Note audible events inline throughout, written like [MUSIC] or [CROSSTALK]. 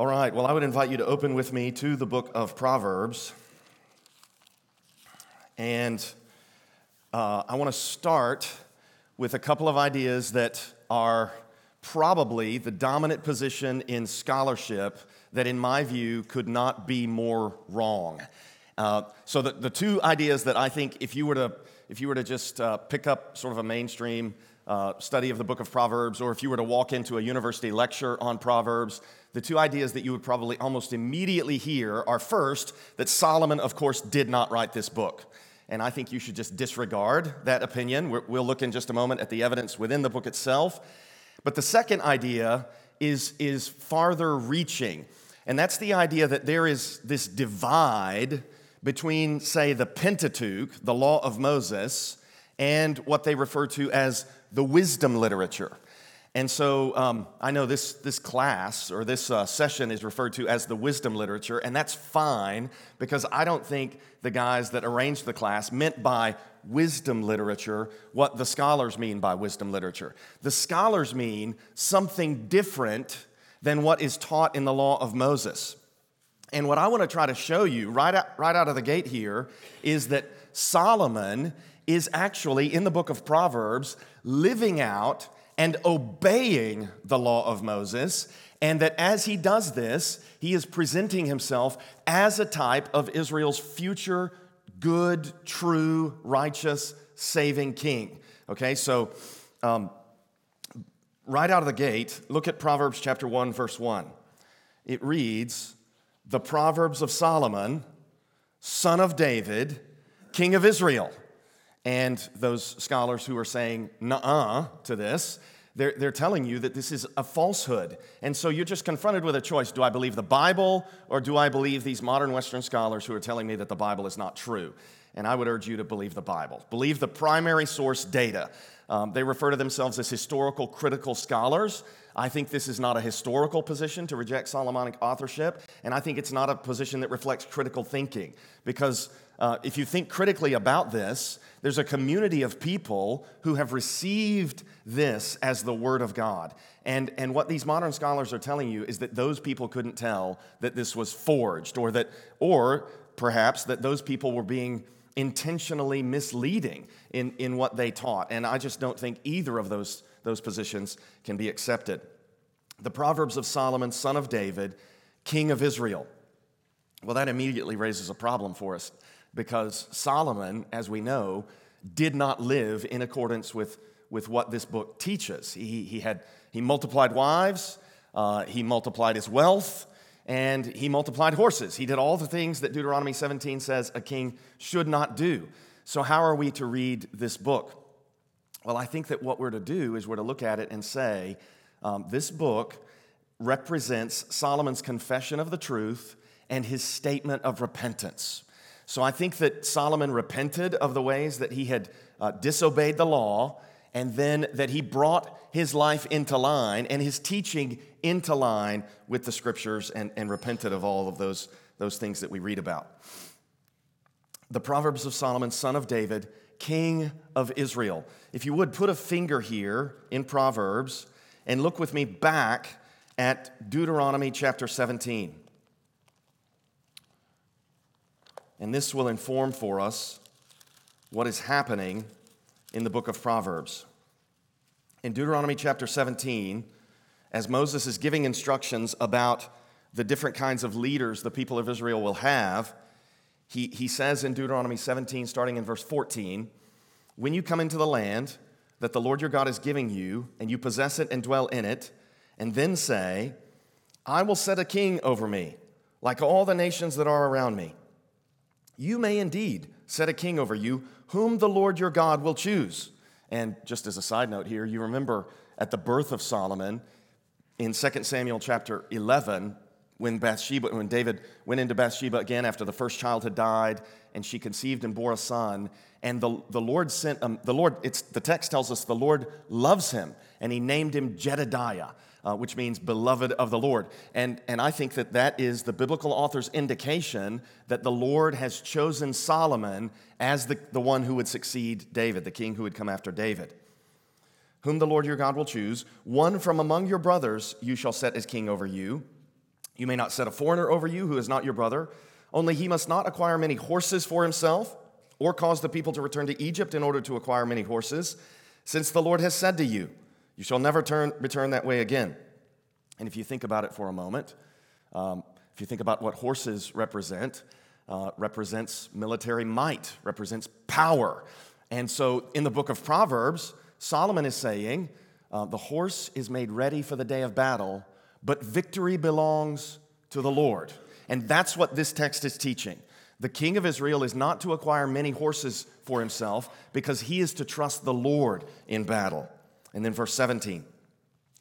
All right, well, I would invite you to open with me to the book of Proverbs. And uh, I want to start with a couple of ideas that are probably the dominant position in scholarship that, in my view, could not be more wrong. Uh, so, the, the two ideas that I think, if you were to, if you were to just uh, pick up sort of a mainstream uh, study of the book of Proverbs, or if you were to walk into a university lecture on Proverbs, the two ideas that you would probably almost immediately hear are first, that Solomon, of course, did not write this book. And I think you should just disregard that opinion. we will look in just a moment at the evidence within the book itself. But the second idea is, is farther reaching, and that's the idea that there is this divide between, say, the Pentateuch, the law of Moses, and what they refer to as the wisdom literature. And so um, I know this, this class or this uh, session is referred to as the wisdom literature, and that's fine because I don't think the guys that arranged the class meant by wisdom literature what the scholars mean by wisdom literature. The scholars mean something different than what is taught in the law of Moses. And what I want to try to show you right out, right out of the gate here is that Solomon is actually in the book of Proverbs living out and obeying the law of Moses, and that as he does this, he is presenting himself as a type of Israel's future good, true, righteous, saving king. Okay, so um, right out of the gate, look at Proverbs chapter 1, verse 1. It reads, The Proverbs of Solomon, son of David, king of Israel. And those scholars who are saying, nah to this, they're, they're telling you that this is a falsehood. And so you're just confronted with a choice. Do I believe the Bible or do I believe these modern Western scholars who are telling me that the Bible is not true? And I would urge you to believe the Bible. Believe the primary source data. Um, they refer to themselves as historical critical scholars. I think this is not a historical position to reject Solomonic authorship, and I think it's not a position that reflects critical thinking. Because uh, if you think critically about this, there's a community of people who have received this as the Word of God. And, and what these modern scholars are telling you is that those people couldn't tell that this was forged, or that, or perhaps that those people were being intentionally misleading in, in what they taught. And I just don't think either of those, those positions can be accepted. The Proverbs of Solomon, son of David, king of Israel. Well, that immediately raises a problem for us because Solomon, as we know, did not live in accordance with, with what this book teaches. He, he, had, he multiplied wives, uh, he multiplied his wealth, and he multiplied horses. He did all the things that Deuteronomy 17 says a king should not do. So, how are we to read this book? Well, I think that what we're to do is we're to look at it and say, um, this book represents Solomon's confession of the truth and his statement of repentance. So I think that Solomon repented of the ways that he had uh, disobeyed the law, and then that he brought his life into line and his teaching into line with the scriptures and, and repented of all of those, those things that we read about. The Proverbs of Solomon, son of David, king of Israel. If you would put a finger here in Proverbs and look with me back at Deuteronomy chapter 17. And this will inform for us what is happening in the book of Proverbs. In Deuteronomy chapter 17, as Moses is giving instructions about the different kinds of leaders the people of Israel will have, he, he says in Deuteronomy 17, starting in verse 14, When you come into the land that the Lord your God is giving you, and you possess it and dwell in it, and then say, I will set a king over me, like all the nations that are around me. You may indeed set a king over you, whom the Lord your God will choose. And just as a side note here, you remember at the birth of Solomon in 2 Samuel chapter 11, when Bathsheba, when David went into Bathsheba again after the first child had died, and she conceived and bore a son, and the, the Lord sent um, the Lord. It's the text tells us the Lord loves him, and He named him Jedediah uh, which means beloved of the Lord. And, and I think that that is the biblical author's indication that the Lord has chosen Solomon as the, the one who would succeed David, the king who would come after David. Whom the Lord your God will choose, one from among your brothers you shall set as king over you. You may not set a foreigner over you who is not your brother. Only he must not acquire many horses for himself, or cause the people to return to Egypt in order to acquire many horses, since the Lord has said to you, You shall never turn, return that way again. And if you think about it for a moment, um, if you think about what horses represent, uh, represents military might, represents power. And so in the book of Proverbs, Solomon is saying, uh, The horse is made ready for the day of battle, but victory belongs to the Lord. And that's what this text is teaching. The king of Israel is not to acquire many horses for himself because he is to trust the Lord in battle. And then verse 17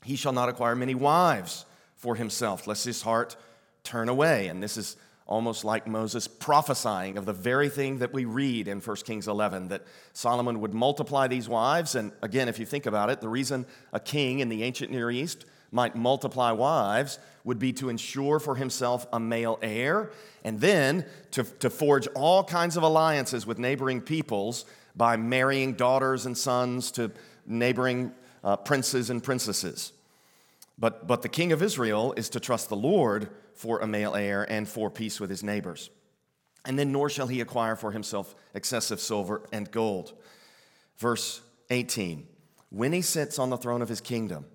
He shall not acquire many wives for himself, lest his heart turn away. And this is almost like Moses prophesying of the very thing that we read in 1 Kings 11 that Solomon would multiply these wives. And again, if you think about it, the reason a king in the ancient Near East might multiply wives would be to ensure for himself a male heir and then to, to forge all kinds of alliances with neighboring peoples by marrying daughters and sons to neighboring uh, princes and princesses. But, but the king of Israel is to trust the Lord for a male heir and for peace with his neighbors. And then, nor shall he acquire for himself excessive silver and gold. Verse 18 When he sits on the throne of his kingdom,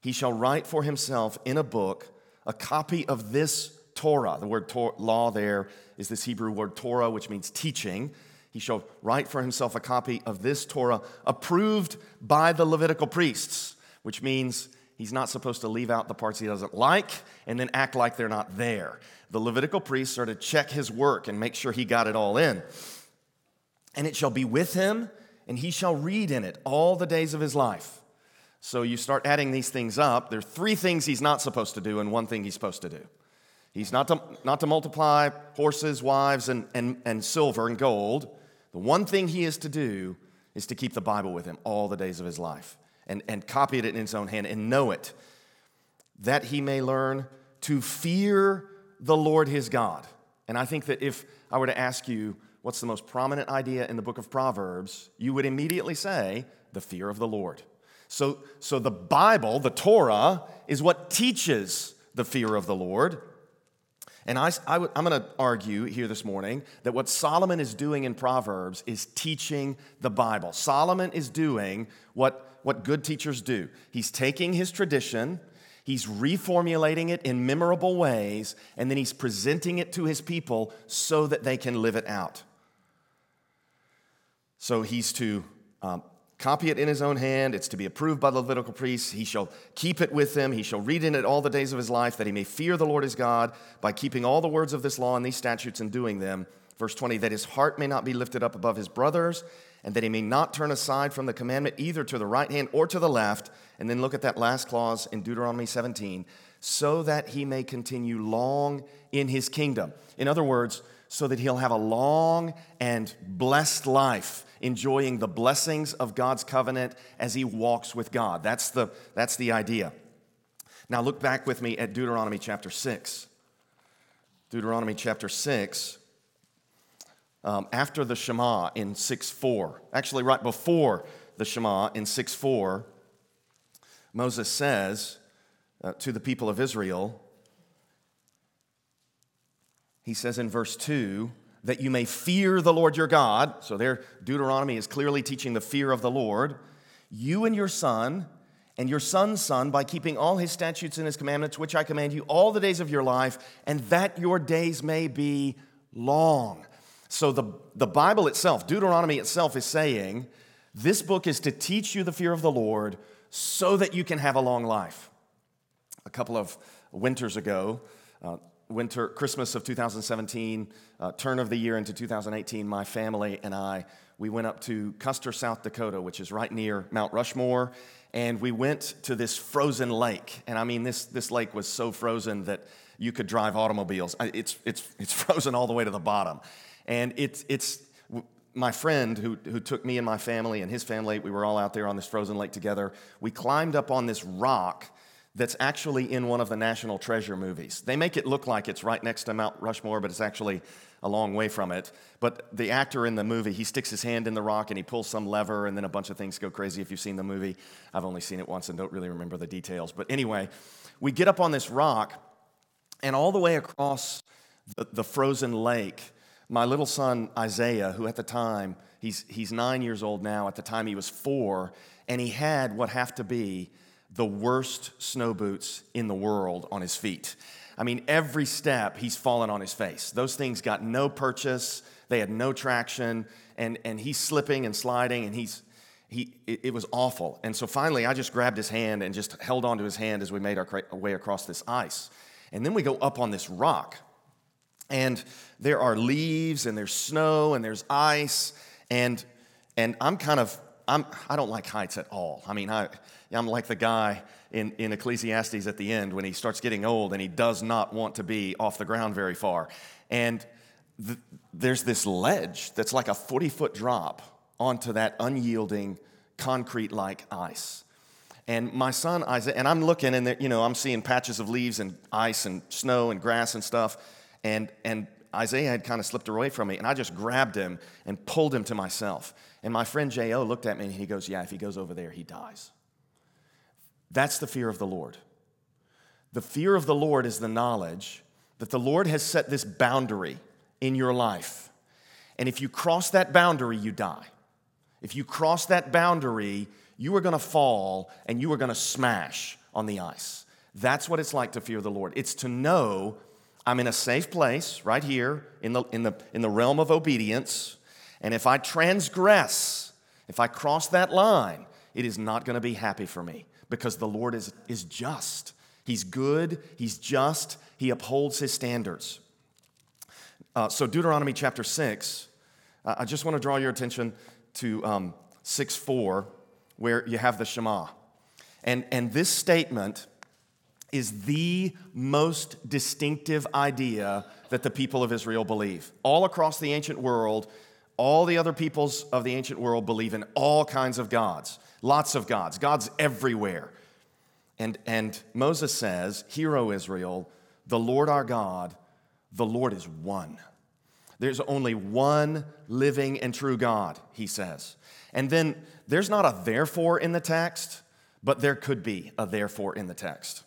he shall write for himself in a book a copy of this Torah. The word law there is this Hebrew word Torah, which means teaching. He shall write for himself a copy of this Torah approved by the Levitical priests, which means he's not supposed to leave out the parts he doesn't like and then act like they're not there. The Levitical priests are to check his work and make sure he got it all in. And it shall be with him, and he shall read in it all the days of his life so you start adding these things up. There are three things he's not supposed to do, and one thing he's supposed to do. He's not to, not to multiply horses, wives, and, and, and silver and gold. The one thing he is to do is to keep the Bible with him all the days of his life and, and copy it in his own hand and know it, that he may learn to fear the Lord his God. And I think that if I were to ask you what's the most prominent idea in the book of Proverbs, you would immediately say the fear of the Lord. So, so the Bible, the Torah, is what teaches the fear of the Lord. And I, I, am going to argue here this morning that what Solomon is doing in Proverbs is teaching the Bible. Solomon is doing what, what good teachers do. He's taking his tradition, he's reformulating it in memorable ways, and then he's presenting it to his people so that they can live it out. So he's to um, copy it in his own hand. It's to be approved by the Levitical priests. He shall keep it with him. He shall read in it all the days of his life, that he may fear the Lord his God by keeping all the words of this law and these statutes and doing them. Verse 20, that his heart may not be lifted up above his brothers, and that he may not turn aside from the commandment either to the right hand or to the left. And then look at that last clause in Deuteronomy 17, so that he may continue long in his kingdom. In other words, so that he'll have a long and blessed life enjoying the blessings of God's covenant as he walks with God. That's the, that's the idea. Now, look back with me at Deuteronomy chapter 6. Deuteronomy chapter 6, um, after the Shema in 6 4, actually, right before the Shema in 6 4, Moses says uh, to the people of Israel, he says in verse 2, that you may fear the Lord your God. So, there, Deuteronomy is clearly teaching the fear of the Lord. You and your son, and your son's son, by keeping all his statutes and his commandments, which I command you all the days of your life, and that your days may be long. So, the, the Bible itself, Deuteronomy itself, is saying this book is to teach you the fear of the Lord so that you can have a long life. A couple of winters ago, uh, winter, Christmas of 2017, uh, turn of the year into 2018, my family and I, we went up to Custer, South Dakota, which is right near Mount Rushmore, and we went to this frozen lake. And I mean, this, this lake was so frozen that you could drive automobiles. It's, it's, it's [LAUGHS] frozen all the way to the bottom. And it's, it's my friend who, who took me and my family and his family, we were all out there on this frozen lake together. We climbed up on this rock that's actually in one of the National Treasure movies. They make it look like it's right next to Mount Rushmore, but it's actually a long way from it. But the actor in the movie, he sticks his hand in the rock and he pulls some lever, and then a bunch of things go crazy if you've seen the movie. I've only seen it once and don't really remember the details. But anyway, we get up on this rock, And all the way across the, the frozen lake, my little son Isaiah, who at the time, he's, he's nine years old now, at the time he was four, and he had what have to be the worst snow boots in the world on his feet. I mean, every step he's fallen on his face. Those things got no purchase, they had no traction, and, and he's slipping and sliding, and he's, he, it, it was awful. And so finally, I just grabbed his hand and just held onto his hand as we made our way across this ice. And then we go up on this rock, and there are leaves, and there's snow, and there's ice, and, and I'm kind of, I'm, I don't like heights at all. I mean, I, I'm like the guy in, in Ecclesiastes at the end when he starts getting old and he does not want to be off the ground very far. And th- there's this ledge that's like a 40 foot drop onto that unyielding concrete like ice. And my son Isaac, and I'm looking and there, you know, I'm seeing patches of leaves and ice and snow and grass and stuff. And, and Isaiah had kind of slipped away from me, and I just grabbed him and pulled him to myself. And my friend J.O. looked at me and he goes, Yeah, if he goes over there, he dies. That's the fear of the Lord. The fear of the Lord is the knowledge that the Lord has set this boundary in your life. And if you cross that boundary, you die. If you cross that boundary, you are going to fall and you are going to smash on the ice. That's what it's like to fear the Lord. It's to know I'm in a safe place right here in the, in the, in the realm of obedience. And if I transgress, if I cross that line, it is not going to be happy for me because the Lord is, is just. He's good, He's just, He upholds His standards. Uh, so, Deuteronomy chapter 6, uh, I just want to draw your attention to um, 6 4, where you have the Shema. And, and this statement is the most distinctive idea that the people of Israel believe. All across the ancient world, all the other peoples of the ancient world believe in all kinds of gods. Lots of gods, gods everywhere. And, and Moses says, Hear, O Israel, the Lord our God, the Lord is one. There's only one living and true God, he says. And then there's not a therefore in the text, but there could be a therefore in the text.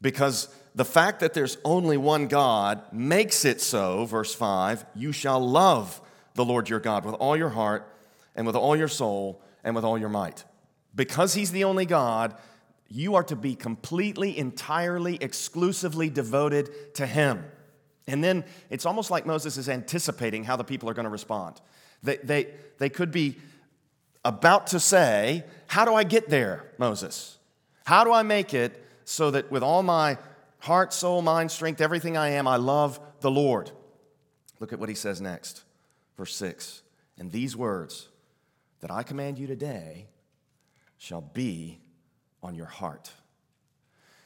Because the fact that there's only one God makes it so, verse 5, you shall love the Lord your God with all your heart and with all your soul and with all your might because He's the only God, you are to be completely, entirely, exclusively devoted to Him. And then it's almost like Moses is anticipating how the people are going to respond. They, they, they could be about to say, How do I get there, Moses? How do I make it so that with all my heart, soul, mind, strength, everything I am, I love the Lord? Look at what he says next, verse 6. And these words that I command you today shall be on your heart.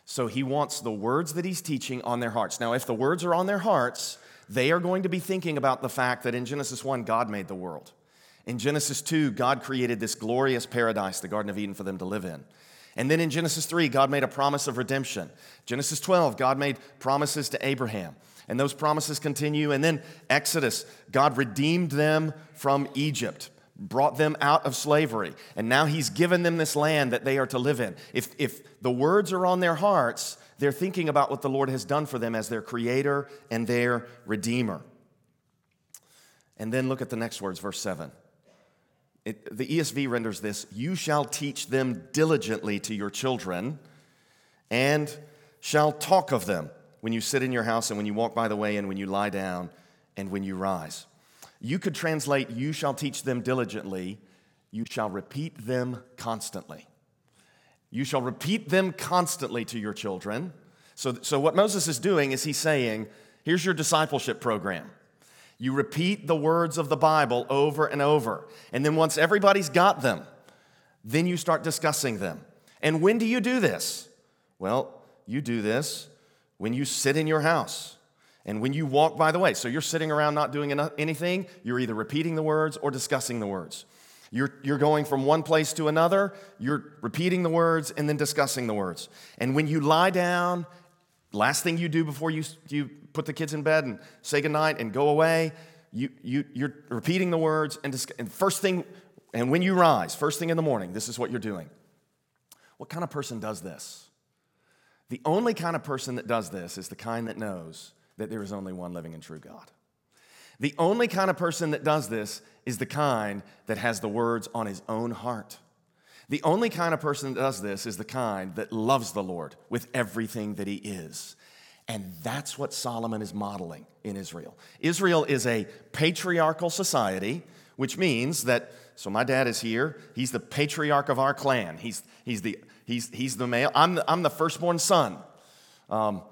So he wants the words that he's teaching on their hearts. Now, if the words are on their hearts, they are going to be thinking about the fact that in Genesis 1, God made the world. In Genesis 2, God created this glorious paradise, the Garden of Eden, for them to live in. And then in Genesis 3, God made a promise of redemption. Genesis 12, God made promises to Abraham. And those promises continue. And then Exodus, God redeemed them from Egypt brought them out of slavery, and now he's given them this land that they are to live in. If, if the words are on their hearts, they're thinking about what the Lord has done for them as their creator and their redeemer. And then look at the next words, verse 7. It, the ESV renders this You shall teach them diligently to your children, and shall talk of them when you sit in your house, and when you walk by the way, and when you lie down, and when you rise. You could translate, You shall teach them diligently, you shall repeat them constantly. You shall repeat them constantly to your children. So, so what Moses is doing is he's saying, Here's your discipleship program. You repeat the words of the Bible over and over. And then once everybody's got them, then you start discussing them. And when do you do this? Well, you do this when you sit in your house and when you walk by the way, so you're sitting around not doing anything, you're either repeating the words or discussing the words. You're, you're going from one place to another, you're repeating the words and then discussing the words. And when you lie down, last thing you do before you, you put the kids in bed and say goodnight and go away, you, you, you're repeating the words and, dis- and first thing, and when you rise, first thing in the morning, this is what you're doing. What kind of person does this? The only kind of person that does this is the kind that knows that there is only one living and true God. The only kind of person that does this is the kind that has the words on his own heart. The only kind of person that does this is the kind that loves the Lord with everything that he is. And that's what Solomon is modeling in Israel. Israel is a patriarchal society, which means that, so my dad is here. He's the patriarch of our clan. He's, he's, the, he's, he's the male. I'm the, I'm the firstborn son. Um,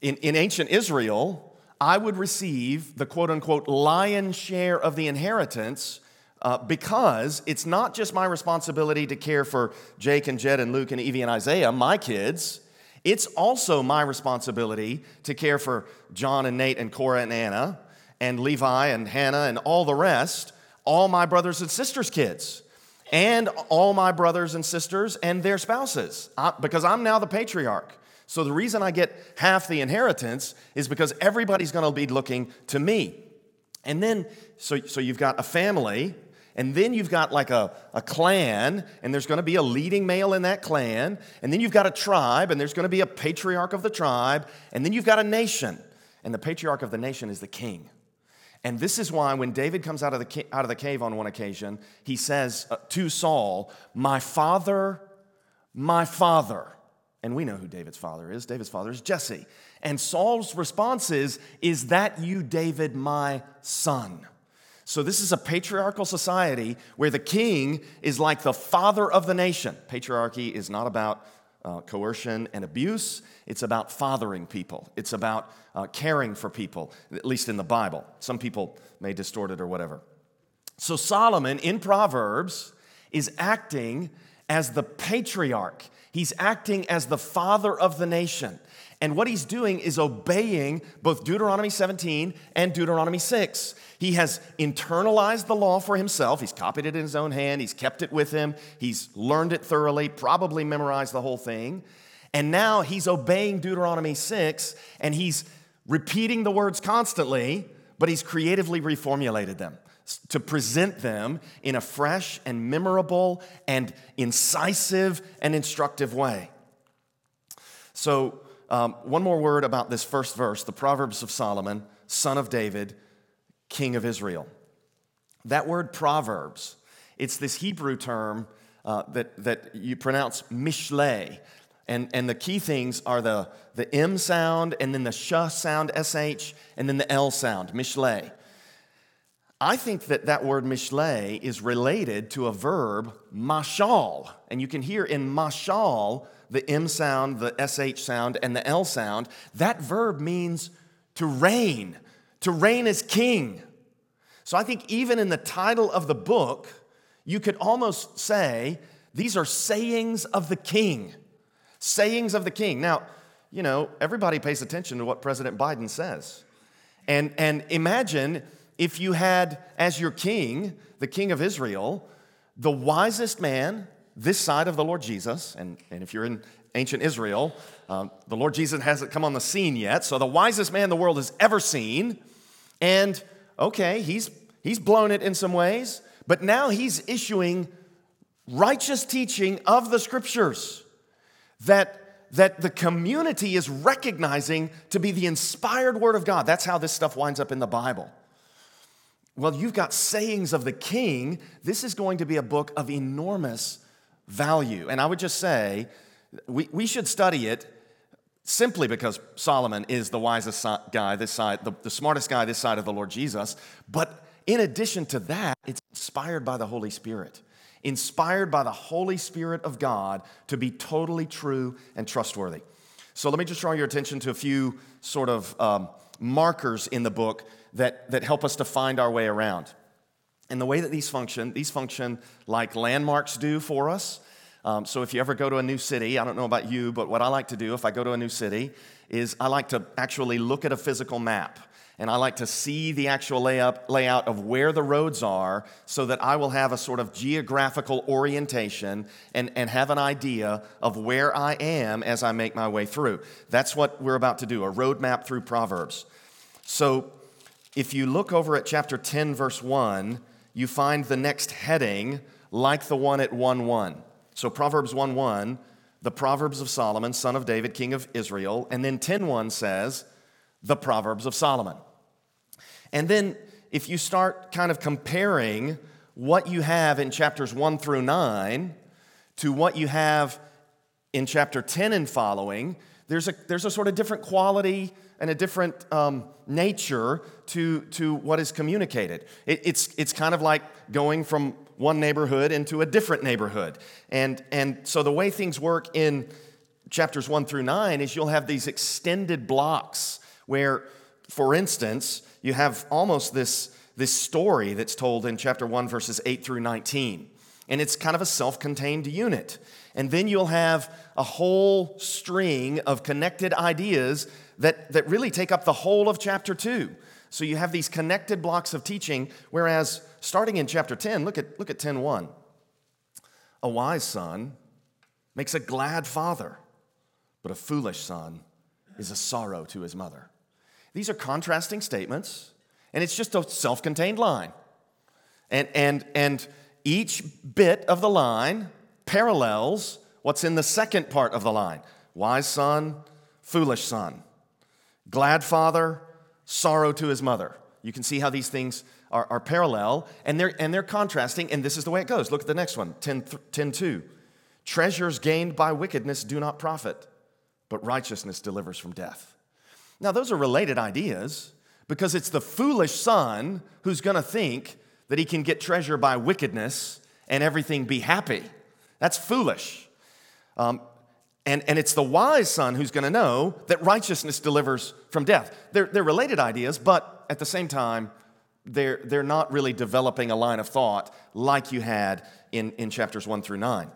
in, in ancient Israel, I would receive the quote unquote lion's share of the inheritance uh, because it's not just my responsibility to care for Jake and Jed and Luke and Evie and Isaiah, my kids. It's also my responsibility to care for John and Nate and Cora and Anna and Levi and Hannah and all the rest, all my brothers and sisters' kids, and all my brothers and sisters and their spouses, I, because I'm now the patriarch. So the reason I get half the inheritance is because everybody's going to be looking to me. And then, so, so you've got a family and then you've got like a, a clan, and there's going to be a leading male in that clan. And then you've got a tribe, and there's going to be a patriarch of the tribe. And then you've got a nation, and the patriarch of the nation is the king. And this is why when David comes out of the, out of the cave on one occasion, he says uh, to Saul, My father, my father. And we know who David's father is. David's father is Jesse. And Saul's response is, Is that you, David, my son? So, this is a patriarchal society where the king is like the father of the nation. Patriarchy is not about uh, coercion and abuse, it's about fathering people, it's about uh, caring for people, at least in the Bible. Some people may distort it or whatever. So, Solomon in Proverbs is acting as the patriarch, he's acting as the father of the nation. And what he's doing is obeying both Deuteronomy 17 and Deuteronomy 6. He has internalized the law for himself. He's copied it in his own hand. He's kept it with him. He's learned it thoroughly, probably memorized the whole thing. And now he's obeying Deuteronomy 6 and he's repeating the words constantly, but he's creatively reformulated them to present them in a fresh and memorable and incisive and instructive way. So, um, one more word about this first verse the Proverbs of Solomon, son of David, king of Israel. That word Proverbs, it's this Hebrew term uh, that, that you pronounce mishle. And, and the key things are the, the M sound, and then the sh sound, sh, and then the L sound, mishle. I think that that word mishle is related to a verb, mashal. And you can hear in mashal the M sound, the SH sound, and the L sound, that verb means to reign, to reign as king. So I think even in the title of the book, you could almost say these are sayings of the king. Sayings of the king. Now, you know, everybody pays attention to what President Biden says. And, and imagine if you had as your king, the king of Israel, the wisest man this side of the Lord Jesus, and, and if you're in ancient Israel, um, the Lord Jesus hasn't come on the scene yet, so the wisest man the world has ever seen. And okay, he's, he's blown it in some ways, but now he's issuing righteous teaching of the scriptures that, that the community is recognizing to be the inspired word of God. That's how this stuff winds up in the Bible. Well, you've got sayings of the king. This is going to be a book of enormous value. And I would just say, we, we should study it simply because Solomon is the wisest guy this side, the, the smartest guy this side of the Lord Jesus. But in addition to that, it's inspired by the Holy Spirit, inspired by the Holy Spirit of God to be totally true and trustworthy. So let me just draw your attention to a few sort of um, markers in the book that, that help us to find our way around. And the way that these function, these function like landmarks do for us. Um, so if you ever go to a new city, I don't know about you, but what I like to do if I go to a new city is I like to actually look at a physical map. And I like to see the actual layout, layout of where the roads are so that I will have a sort of geographical orientation and, and have an idea of where I am as I make my way through. That's what we're about to do a roadmap through Proverbs. So if you look over at chapter 10, verse 1, you find the next heading like the one at 1 1. So Proverbs 1 1, the Proverbs of Solomon, son of David, king of Israel. And then 10.1 says, the Proverbs of Solomon. And then if you start kind of comparing what you have in chapters 1 through 9 to what you have in chapter 10 and following, there's a, there's a sort of different quality and a different um, nature to, to what is communicated. It, it's, it's kind of like going from one neighborhood into a different neighborhood. And, and so the way things work in chapters 1 through 9 is you'll have these extended blocks where, for instance, you have almost this, this story that's told in chapter 1, verses 8 through 19. And it's kind of a self contained unit. And then you'll have a whole string of connected ideas that, that really take up the whole of chapter 2. So you have these connected blocks of teaching, whereas starting in chapter 10, look at, look at 10.1. A wise son makes a glad father, but a foolish son is a sorrow to his mother. These are contrasting statements, and it's just a self contained line. And, and, and each bit of the line parallels what's in the second part of the line wise son, foolish son, glad father, sorrow to his mother. You can see how these things are, are parallel and they're, and they're contrasting, and this is the way it goes. Look at the next one 10, 10 2. Treasures gained by wickedness do not profit, but righteousness delivers from death. Now, those are related ideas because it's the foolish son who's going to think that he can get treasure by wickedness and everything be happy. That's foolish. Um, and, and it's the wise son who's going to know that righteousness delivers from death. They're, they're related ideas, but at the same time, they're, they're not really developing a line of thought like you had in, in chapters 1 through 9.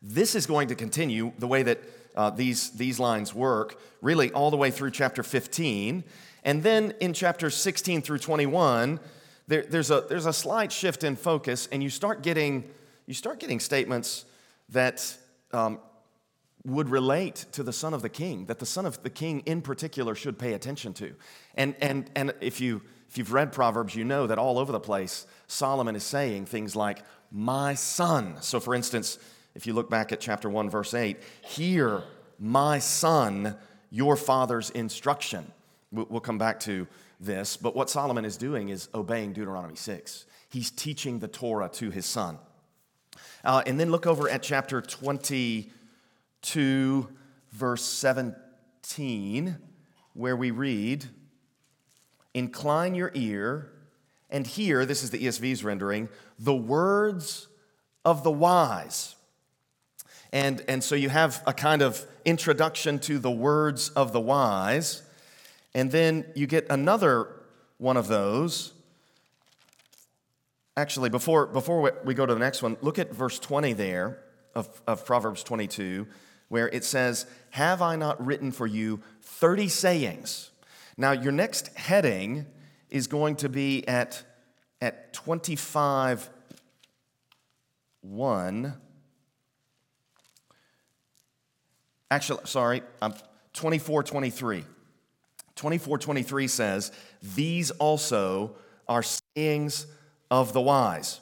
This is going to continue the way that uh, these, these lines work, really all the way through chapter 15. And then in chapters 16 through 21, there, there's, a, there's a slight shift in focus, and you start getting, you start getting statements that um, would relate to the son of the king, that the son of the king in particular should pay attention to. And, and, and if, you, if you've read Proverbs, you know that all over the place, Solomon is saying things like, My son. So, for instance, if you look back at chapter 1, verse 8, hear, my son, your father's instruction. We'll come back to this, but what Solomon is doing is obeying Deuteronomy 6. He's teaching the Torah to his son. Uh, and then look over at chapter 20 to verse 17, where we read, Incline your ear and hear, this is the ESV's rendering, the words of the wise. And, and so you have a kind of introduction to the words of the wise. And then you get another one of those. Actually, before, before we go to the next one, look at verse 20 there of, of Proverbs 22 where it says, Have I not written for you 30 sayings? Now, your next heading is going to be at, at 25 1. Actually, sorry, um, 24 23. 24 23 says, These also are sayings of the wise.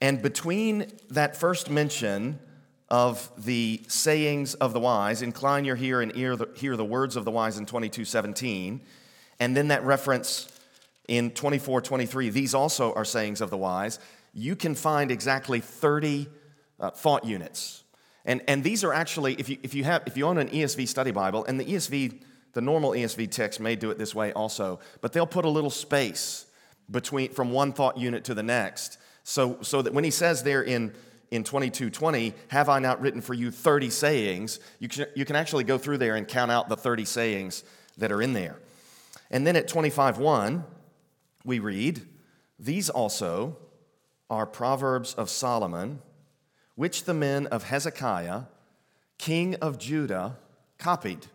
And between that first mention, of the sayings of the wise. Incline your ear and ear the, hear the words of the wise in 22 17. And then that reference in 24 23, these also are sayings of the wise. You can find exactly 30 uh, thought units. And, and these are actually, if you, if, you have, if you own an ESV study Bible, and the ESV, the normal ESV text may do it this way also, but they'll put a little space between from one thought unit to the next. So, so that when he says there in in 2220, have I not written for you 30 sayings? You can, you can actually go through there and count out the 30 sayings that are in there. And then at 25.1, we read, These also are Proverbs of Solomon, which the men of Hezekiah, king of Judah, copied.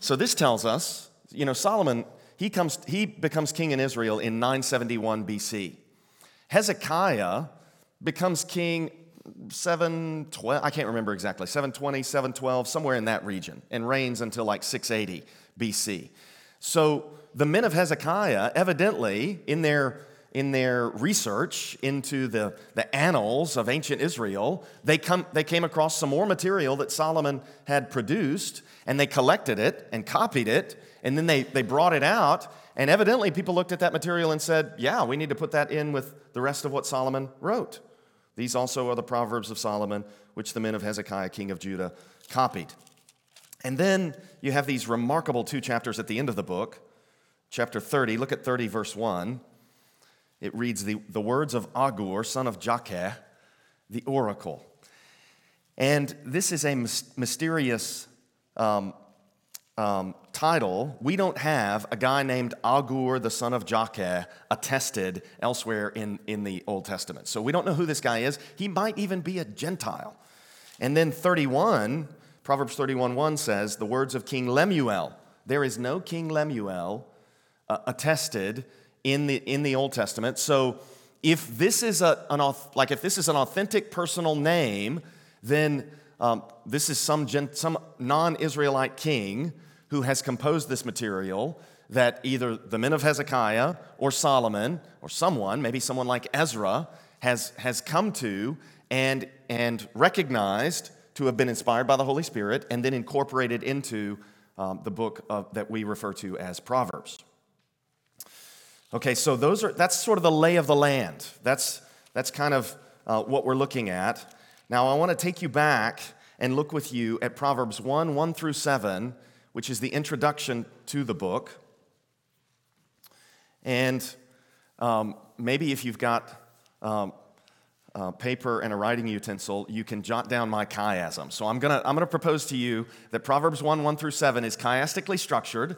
So this tells us, you know, Solomon, he, comes, he becomes king in Israel in 971 BC. Hezekiah becomes king 712, I can't remember exactly, 720, 712, somewhere in that region, and reigns until like 680 BC. So the men of Hezekiah, evidently, in their, in their research into the, the annals of ancient Israel, they, come, they came across some more material that Solomon had produced, and they collected it and copied it, and then they, they brought it out. And evidently, people looked at that material and said, Yeah, we need to put that in with the rest of what Solomon wrote. These also are the Proverbs of Solomon, which the men of Hezekiah, king of Judah, copied. And then you have these remarkable two chapters at the end of the book. Chapter 30, look at 30, verse 1. It reads the, the words of Agur, son of Jakeh, the oracle. And this is a mysterious um, um, title. We don't have a guy named Agur, the son of Jakeh, attested elsewhere in, in the Old Testament. So we don't know who this guy is. He might even be a Gentile. And then 31, Proverbs 31 1 says, the words of King Lemuel. There is no King Lemuel uh, attested in the, in the Old Testament. So if this is a, an, like if this is an authentic personal name, then um, this is some, some non Israelite king who has composed this material that either the men of Hezekiah or Solomon or someone, maybe someone like Ezra, has, has come to and, and recognized to have been inspired by the Holy Spirit and then incorporated into um, the book of, that we refer to as Proverbs. Okay, so those are, that's sort of the lay of the land. That's, that's kind of uh, what we're looking at. Now, I want to take you back and look with you at Proverbs 1 1 through 7, which is the introduction to the book. And um, maybe if you've got um, uh, paper and a writing utensil, you can jot down my chiasm. So I'm going to I'm gonna propose to you that Proverbs 1 1 through 7 is chiastically structured.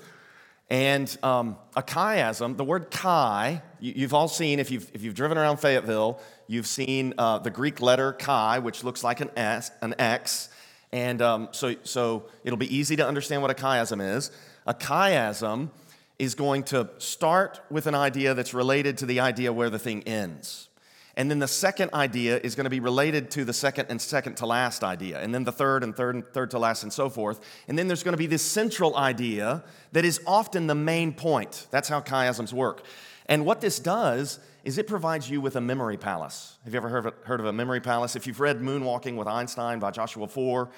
And um, a chiasm, the word chi, you, have all seen, if you've, if you've driven around Fayetteville, you've seen uh, the Greek letter chi, which looks like an, S, an X. And um, so, so it'll be easy to understand what a chiasm is. A chiasm is going to start with an idea that's related to the idea where the thing ends. And then the second idea is going to be related to the second and second to last idea. And then the third and third and third to last and so forth. And then there's going to be this central idea that is often the main point. That's how chiasms work. And what this does is it provides you with a memory palace. Have you ever heard of, heard of a memory palace? If you've read Moonwalking with Einstein by Joshua Foer,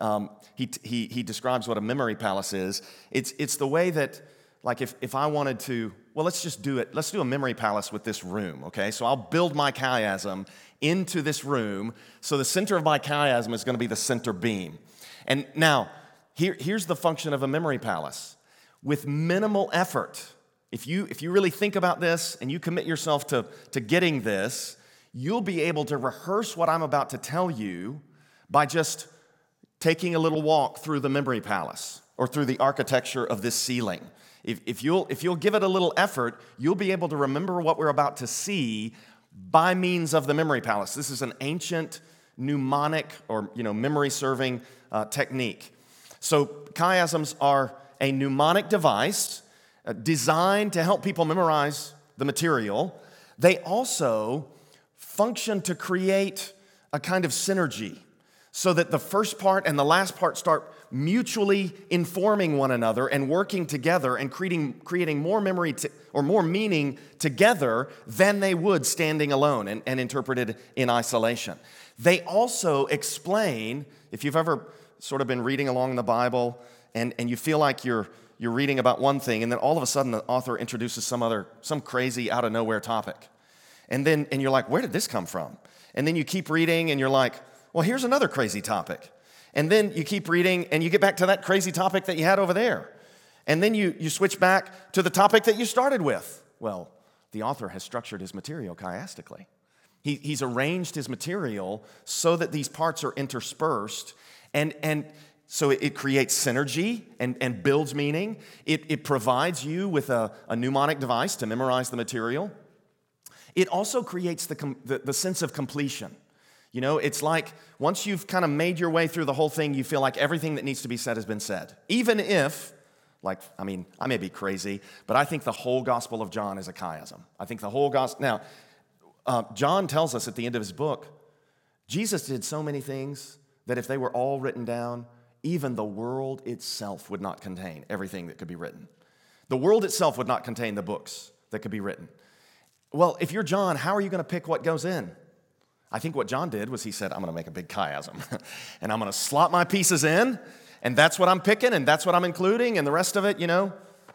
um, he, he, he describes what a memory palace is. It's, it's the way that, like, if, if I wanted to well, let's just do it. Let's do a memory palace with this room, okay? So I'll build my chiasm into this room. So the center of my chiasm is going to be the center beam. And now, here, here's the function of a memory palace. With minimal effort, if you, if you really think about this and you commit yourself to, to getting this, you'll be able to rehearse what I'm about to tell you by just taking a little walk through the memory palace or through the architecture of this ceiling. If, if, you'll, if you'll give it a little effort, you'll be able to remember what we're about to see by means of the memory palace. This is an ancient mnemonic or you know, memory serving uh, technique. So, chiasms are a mnemonic device uh, designed to help people memorize the material. They also function to create a kind of synergy so that the first part and the last part start mutually informing one another and working together and creating, creating more memory to, or more meaning together than they would standing alone and, and interpreted in isolation. They also explain, if you've ever sort of been reading along the Bible and, and you feel like you're, you're reading about one thing and then all of a sudden the author introduces some other, some crazy out of nowhere topic. And then, and you're like, where did this come from? And then you keep reading and you're like, well, here's another crazy topic. And then you keep reading and you get back to that crazy topic that you had over there. And then you, you switch back to the topic that you started with. Well, the author has structured his material chiastically. He, he's arranged his material so that these parts are interspersed. And, and so it, it creates synergy and, and builds meaning. It, it provides you with a, a mnemonic device to memorize the material. It also creates the, the, the sense of completion. You know, it's like once you've kind of made your way through the whole thing, you feel like everything that needs to be said has been said. Even if, like, I mean, I may be crazy, but I think the whole Gospel of John is a chiasm. I think the whole Gospel. Now, uh, John tells us at the end of his book, Jesus did so many things that if they were all written down, even the world itself would not contain everything that could be written. The world itself would not contain the books that could be written. Well, if you're John, how are you going to pick what goes in? I think what John did was he said, I'm going to make a big chiasm [LAUGHS] and I'm going to slot my pieces in, and that's what I'm picking, and that's what I'm including, and the rest of it, you know,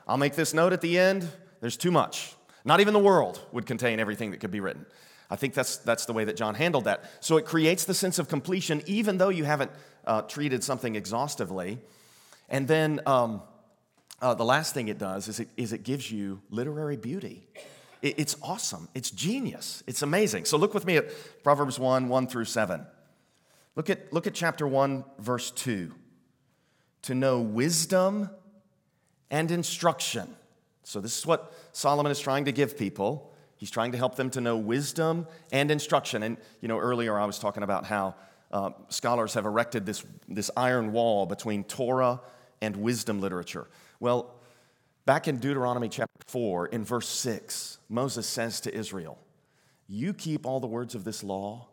I'll make this note at the end. There's too much. Not even the world would contain everything that could be written. I think that's, that's the way that John handled that. So it creates the sense of completion, even though you haven't uh, treated something exhaustively. And then um, uh, the last thing it does is it, is it gives you literary beauty. It, it's awesome. It's genius. It's amazing. So look with me at Proverbs 1 1 through 7. Look at, look at chapter 1, verse 2. To know wisdom and instruction. So, this is what Solomon is trying to give people. He's trying to help them to know wisdom and instruction. And, you know, earlier I was talking about how uh, scholars have erected this, this iron wall between Torah and wisdom literature. Well, back in Deuteronomy chapter 4, in verse 6, Moses says to Israel, You keep all the words of this law,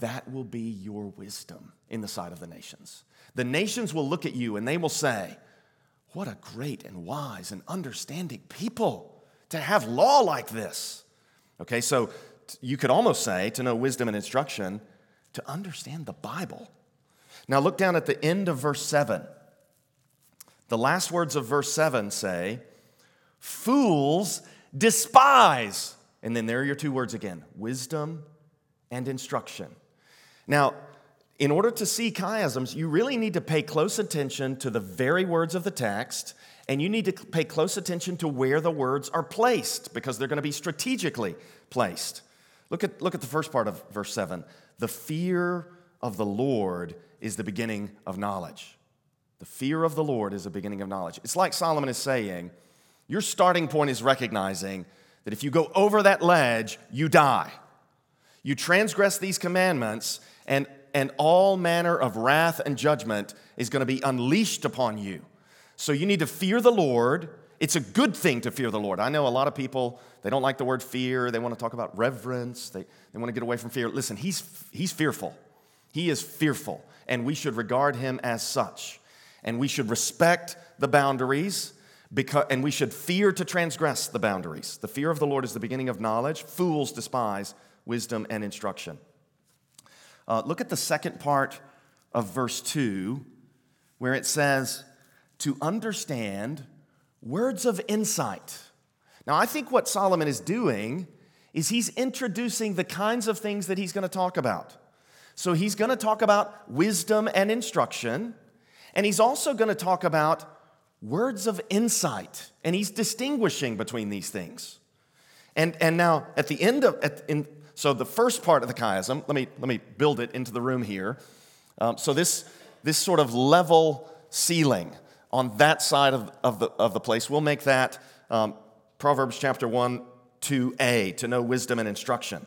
that will be your wisdom in the sight of the nations. The nations will look at you and they will say, What a great and wise and understanding people to have law like this. Okay, so you could almost say to know wisdom and instruction, to understand the Bible. Now look down at the end of verse 7. The last words of verse 7 say, Fools despise. And then there are your two words again wisdom and instruction. Now, in order to see chiasms, you really need to pay close attention to the very words of the text, and you need to pay close attention to where the words are placed because they're going to be strategically placed. Look at, look at the first part of verse 7. The fear of the Lord is the beginning of knowledge. The fear of the Lord is the beginning of knowledge. It's like Solomon is saying, your starting point is recognizing that if you go over that ledge, you die. You transgress these commandments, and, and all manner of wrath and judgment is going to be unleashed upon you. So you need to fear the Lord. It's a good thing to fear the Lord. I know a lot of people, they don't like the word fear. They want to talk about reverence. They, they want to get away from fear. Listen, he's, he's fearful. He is fearful, and we should regard him as such. And we should respect the boundaries because, and we should fear to transgress the boundaries. The fear of the Lord is the beginning of knowledge. Fools despise wisdom and instruction. Uh, look at the second part of verse 2, where it says, to understand words of insight. Now, I think what Solomon is doing is he's introducing the kinds of things that he's going to talk about. So, he's going to talk about wisdom and instruction, and he's also going to talk about words of insight, and he's distinguishing between these things. And, and now, at the end of, at, in, so the first part of the chiasm, let me, let me build it into the room here. Um, so, this, this sort of level ceiling on that side of, of, the, of the place, we'll make that um, Proverbs chapter 1, 2a, to know wisdom and instruction.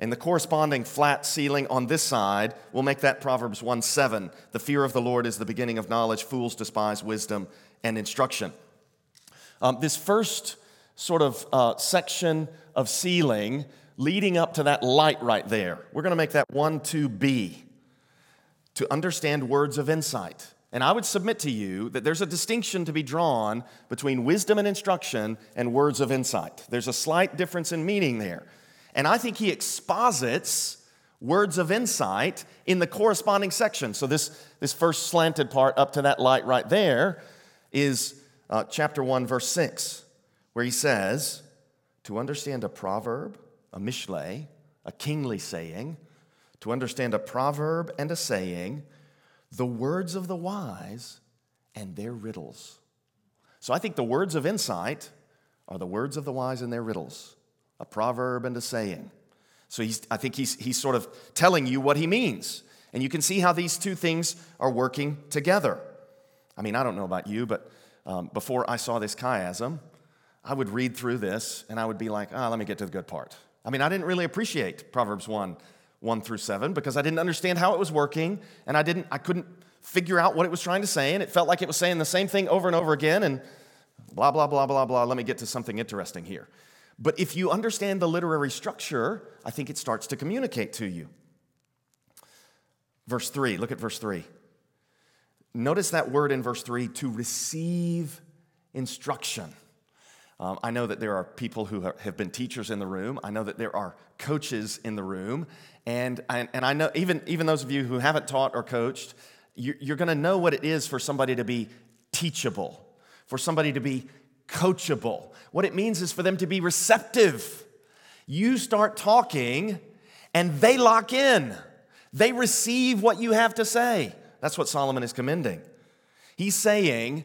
And the corresponding flat ceiling on this side, we'll make that Proverbs 1 7. The fear of the Lord is the beginning of knowledge, fools despise wisdom and instruction. Um, this first sort of uh, section of ceiling leading up to that light right there, we're going to make that 1 2b to understand words of insight. And I would submit to you that there's a distinction to be drawn between wisdom and instruction and words of insight. There's a slight difference in meaning there. And I think he exposits words of insight in the corresponding section. So, this, this first slanted part up to that light right there is uh, chapter 1, verse 6, where he says, To understand a proverb, a mishle, a kingly saying, to understand a proverb and a saying, the words of the wise and their riddles. So I think the words of insight are the words of the wise and their riddles a proverb and a saying. So he's, I think he's, he's sort of telling you what he means. And you can see how these two things are working together. I mean, I don't know about you, but um, before I saw this chiasm, I would read through this and I would be like, ah, oh, let me get to the good part. I mean, I didn't really appreciate Proverbs 1 1 through 7 because I didn't understand how it was working and I didn't I couldn't figure out what it was trying to say and it felt like it was saying the same thing over and over again and blah blah blah blah blah let me get to something interesting here. But if you understand the literary structure, I think it starts to communicate to you. Verse 3, look at verse 3. Notice that word in verse 3 to receive instruction. Um, I know that there are people who have been teachers in the room. I know that there are coaches in the room. And, and, and I know even, even those of you who haven't taught or coached, you're, you're going to know what it is for somebody to be teachable, for somebody to be coachable. What it means is for them to be receptive. You start talking, and they lock in. They receive what you have to say. That's what Solomon is commending. He's saying,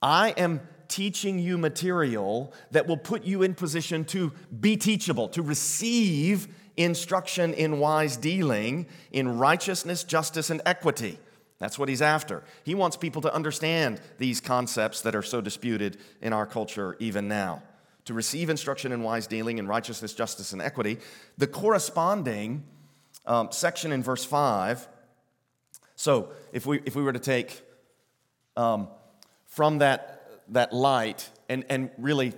I am teaching you material that will put you in position to be teachable, to receive instruction in wise dealing, in righteousness, justice, and equity. That's what he's after. He wants people to understand these concepts that are so disputed in our culture even now. To receive instruction in wise dealing, in righteousness, justice, and equity. The corresponding um, section in verse 5. So if we, if we were to take um, from that, that light, and, and really,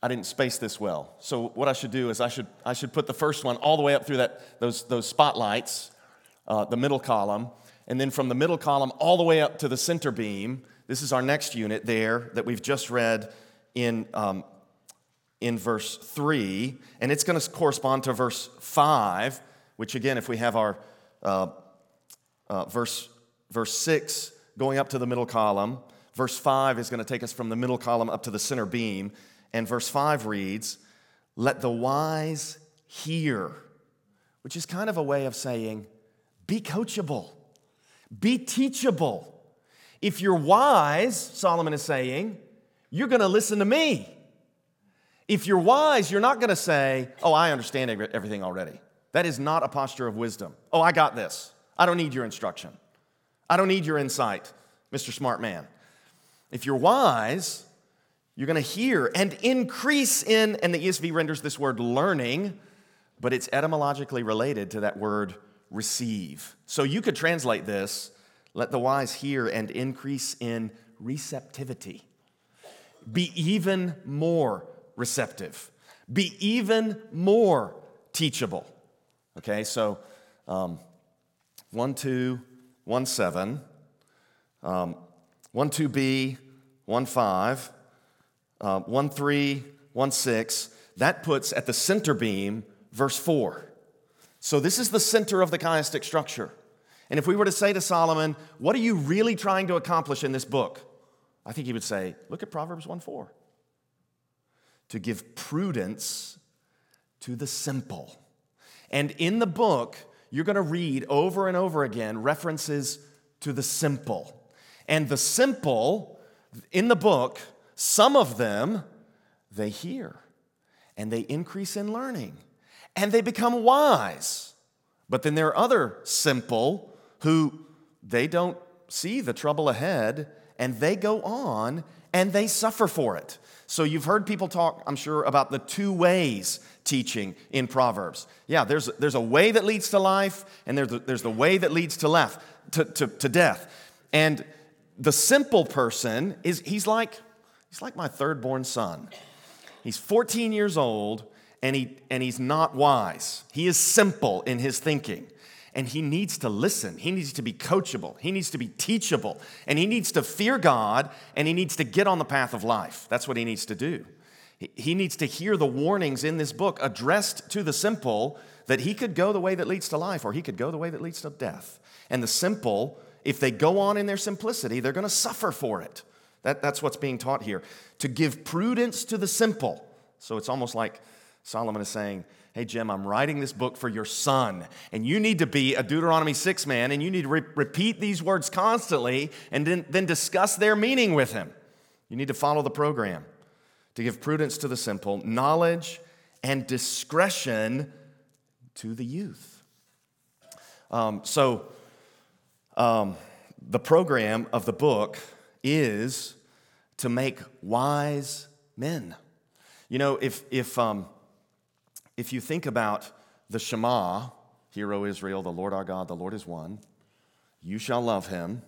I didn't space this well. So what I should do is I should, I should put the first one all the way up through that, those, those spotlights, uh, the middle column, and then from the middle column all the way up to the center beam. This is our next unit there that we've just read in, um, in verse 3, and it's going to correspond to verse 5 which again, if we have our uh, uh, verse, verse 6 going up to the middle column, verse 5 is going to take us from the middle column up to the center beam, and verse 5 reads, Let the wise hear, which is kind of a way of saying, Be coachable, be teachable. If you're wise, Solomon is saying, you're going to listen to me. If you're wise, you're not going to say, Oh, I understand everything already. That is not a posture of wisdom. Oh, I got this. I don't need your instruction. I don't need your insight, Mr. Smart Man. If you're wise, you're going to hear and increase in, and the ESV renders this word learning, but it's etymologically related to that word receive. So you could translate this let the wise hear and increase in receptivity. Be even more receptive. Be even more teachable. Okay, so um, 1 2, 1 7, um, 1 2b, 1 5, uh, 1 3, 1 6. That puts at the center beam verse 4. So this is the center of the chiastic structure. And if we were to say to Solomon, What are you really trying to accomplish in this book? I think he would say, Look at Proverbs 1 4. To give prudence to the simple and in the book, you're going to read over and over again references to the simple. And the simple in the book, some of them, they hear and they increase in learning and they become wise. But then there are other simple who they don't see the trouble ahead and they go on and they suffer for it. So you've heard people talk, I'm sure, about the two ways teaching in Proverbs. Yeah, there's, there's a way that leads to life, and there's the, there's the way that leads to, left, to, to, to death. And the simple person is, he's like, he's like my third born son. He's 14 years old, and, he, and he's not wise. He is simple in his thinking and he needs to listen. He needs to be coachable. He needs to be teachable. And he needs to fear God and he needs to get on the path of life. That's what he needs to do. He needs to hear the warnings in this book addressed to the simple that he could go the way that leads to life or he could go the way that leads to death. And the simple, if they go on in their simplicity, they're going to suffer for it. That, that's what's being taught here. To give prudence to the simple. So it's almost like Solomon is saying, Hey, Jim, I'm writing this book for your son, and you need to be a Deuteronomy 6 man, and you need to re- repeat these words constantly and then, then discuss their meaning with him. You need to follow the program to give prudence to the simple, knowledge and discretion to the youth. Um, so, um, the program of the book is to make wise men. You know, if, if, um, if you think about the Shema, Hear, O Israel, the Lord our God, the Lord is one, you shall love him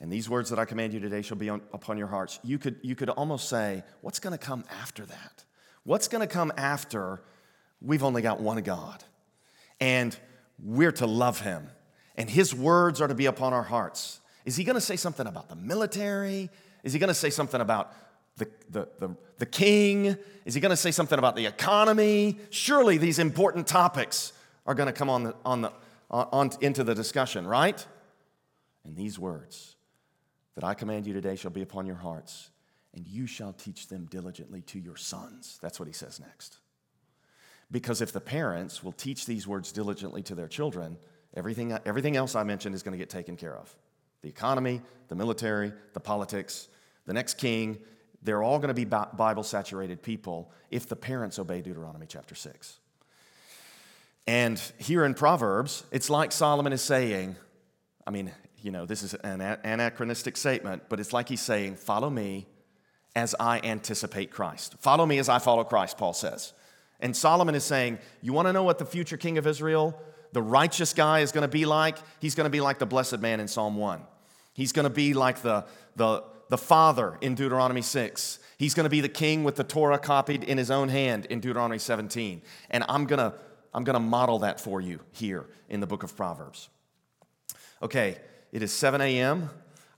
and these words that I command you today shall be on, upon your hearts. You could, you could almost say, what's going to come after that? What's going to come after we've only got one God? And we're to love him. And his words are to be upon our hearts. Is he going to say something about the military? Is he going to say something about the, the, the, the king? Is he going to say something about the economy? Surely these important topics are going to come on, the, on, the, on, into the discussion, right? And these words that I command you today shall be upon your hearts, and you shall teach them diligently to your sons. That's what he says next. Because if the parents will teach these words diligently to their children, everything, everything else I mentioned is going to get taken care of. The economy, the military, the politics, the next king, they're all going to be Bible saturated people if the parents obey Deuteronomy chapter 6. And here in Proverbs, it's like Solomon is saying, I mean, you know, this is an anachronistic statement, but it's like he's saying, Follow me as I anticipate Christ. Follow me as I follow Christ, Paul says. And Solomon is saying, You want to know what the future king of Israel, the righteous guy, is going to be like? He's going to be like the blessed man in Psalm 1. He's going to be like the, the, the father in Deuteronomy 6. He's going to be the king with the Torah copied in his own hand in Deuteronomy 17. And I'm going to, I'm going to model that for you here in the book of Proverbs. Okay, it is 7 a.m.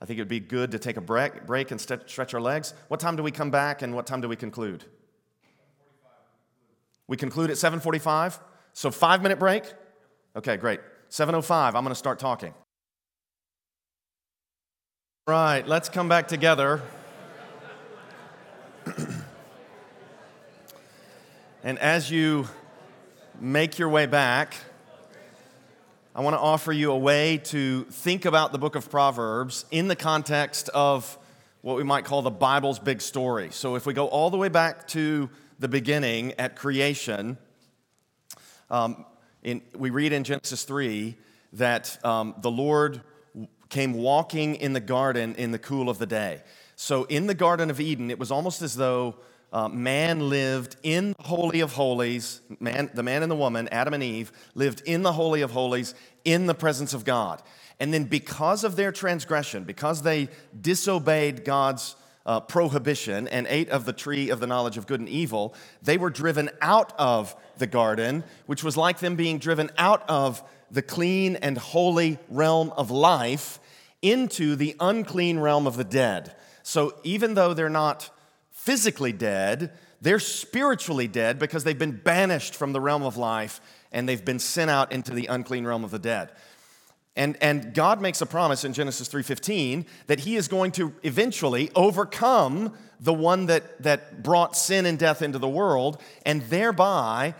I think it would be good to take a break, break and stretch our legs. What time do we come back and what time do we conclude? We conclude at 7:45. So 5 minute break? Okay, great. 7:05, I'm going to start talking. Right, let's come back together. [CLEARS THROAT] and as you make your way back, I want to offer you a way to think about the book of Proverbs in the context of what we might call the Bible's big story. So if we go all the way back to the beginning at creation, um, in, we read in Genesis 3 that um, the Lord came walking in the garden in the cool of the day. So, in the Garden of Eden, it was almost as though uh, man lived in the Holy of Holies, man, the man and the woman, Adam and Eve, lived in the Holy of Holies in the presence of God. And then, because of their transgression, because they disobeyed God's uh, prohibition and ate of the tree of the knowledge of good and evil, they were driven out of the garden, which was like them being driven out of the clean and holy realm of life into the unclean realm of the dead. So even though they're not physically dead, they're spiritually dead because they've been banished from the realm of life and they've been sent out into the unclean realm of the dead. And, and God makes a promise in Genesis 3:15 that he is going to eventually overcome the one that, that brought sin and death into the world, and thereby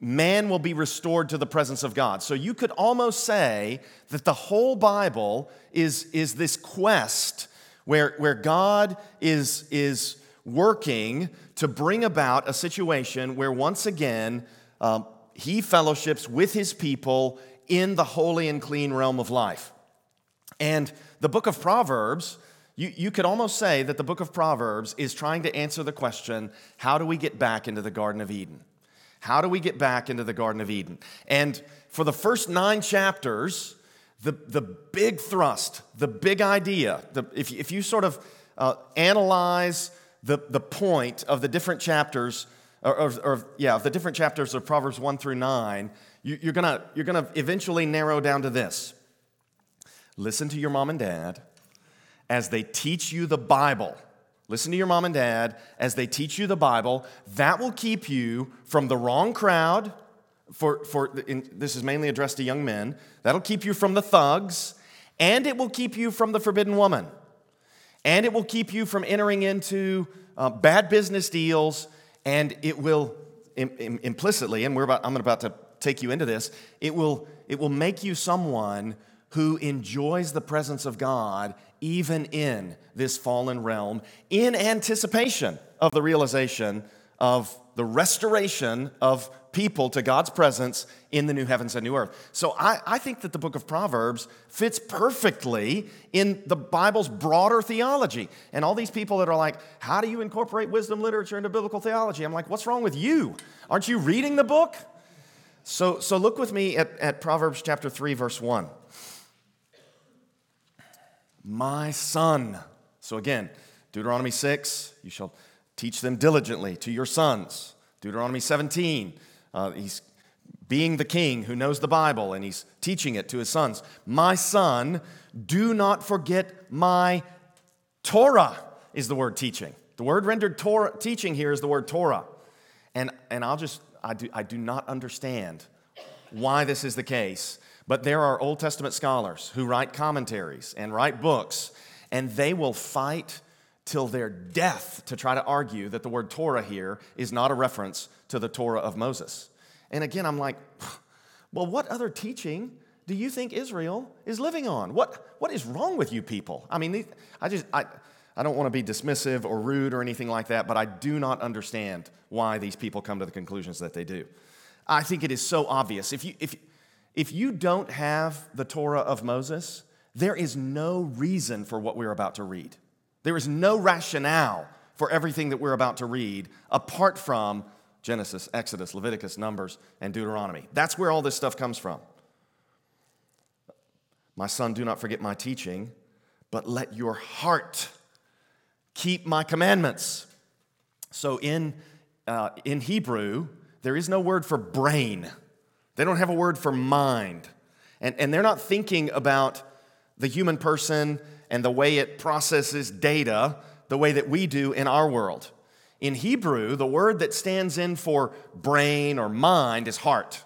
man will be restored to the presence of God. So you could almost say that the whole Bible is, is this quest where, where God is, is working to bring about a situation where once again um, he fellowships with his people in the holy and clean realm of life. And the book of Proverbs, you, you could almost say that the book of Proverbs is trying to answer the question how do we get back into the Garden of Eden? How do we get back into the Garden of Eden? And for the first nine chapters, the, the big thrust, the big idea, the, if, if you sort of uh, analyze the, the point of the different chapters, or, or, or, yeah, of the different chapters of Proverbs 1 through 9, you, you're gonna, you're gonna eventually narrow down to this. Listen to your mom and dad as they teach you the Bible Listen to your mom and dad as they teach you the Bible. That will keep you from the wrong crowd. For, for in, this is mainly addressed to young men. That'll keep you from the thugs, and it will keep you from the forbidden woman, and it will keep you from entering into uh, bad business deals, and it will Im- Im- implicitly, and we're about, I'm about to take you into this. It will it will make you someone who enjoys the presence of God even in this fallen realm, in anticipation of the realization of the restoration of people to God's presence in the new heavens and new earth. So I, I, think that the book of Proverbs fits perfectly in the Bible's broader theology. And all these people that are like, how do you incorporate wisdom literature into biblical theology? I'm like, what's wrong with you? Aren't you reading the book? So, so look with me at, at Proverbs chapter 3, verse 1 my son. So again, Deuteronomy 6, you shall teach them diligently to your sons. Deuteronomy 17, uh, he's being the king who knows the Bible and he's teaching it to his sons. My son, do not forget my Torah, is the word teaching. The word rendered Torah, teaching here is the word Torah. And, and I'll just, I do, I do not understand why this is the case, but there are Old Testament scholars who write commentaries and write books, and they will fight till their death to try to argue that the word Torah here is not a reference to the Torah of Moses. And again, I'm like, [SIGHS] well, what other teaching do you think Israel is living on? What, what is wrong with you people? I mean, I just, I, I don't want to be dismissive or rude or anything like that, but I do not understand why these people come to the conclusions that they do. I think it is so obvious. If you, if, if you don't have the Torah of Moses, there is no reason for what we're about to read. There is no rationale for everything that we're about to read apart from Genesis, Exodus, Leviticus, Numbers, and Deuteronomy. That's where all this stuff comes from. My son, do not forget my teaching, but let your heart keep my commandments. So in, uh, in Hebrew, there is no word for brain, they don't have a word for mind. And, and they're not thinking about the human person and the way it processes data the way that we do in our world. In Hebrew, the word that stands in for brain or mind is heart.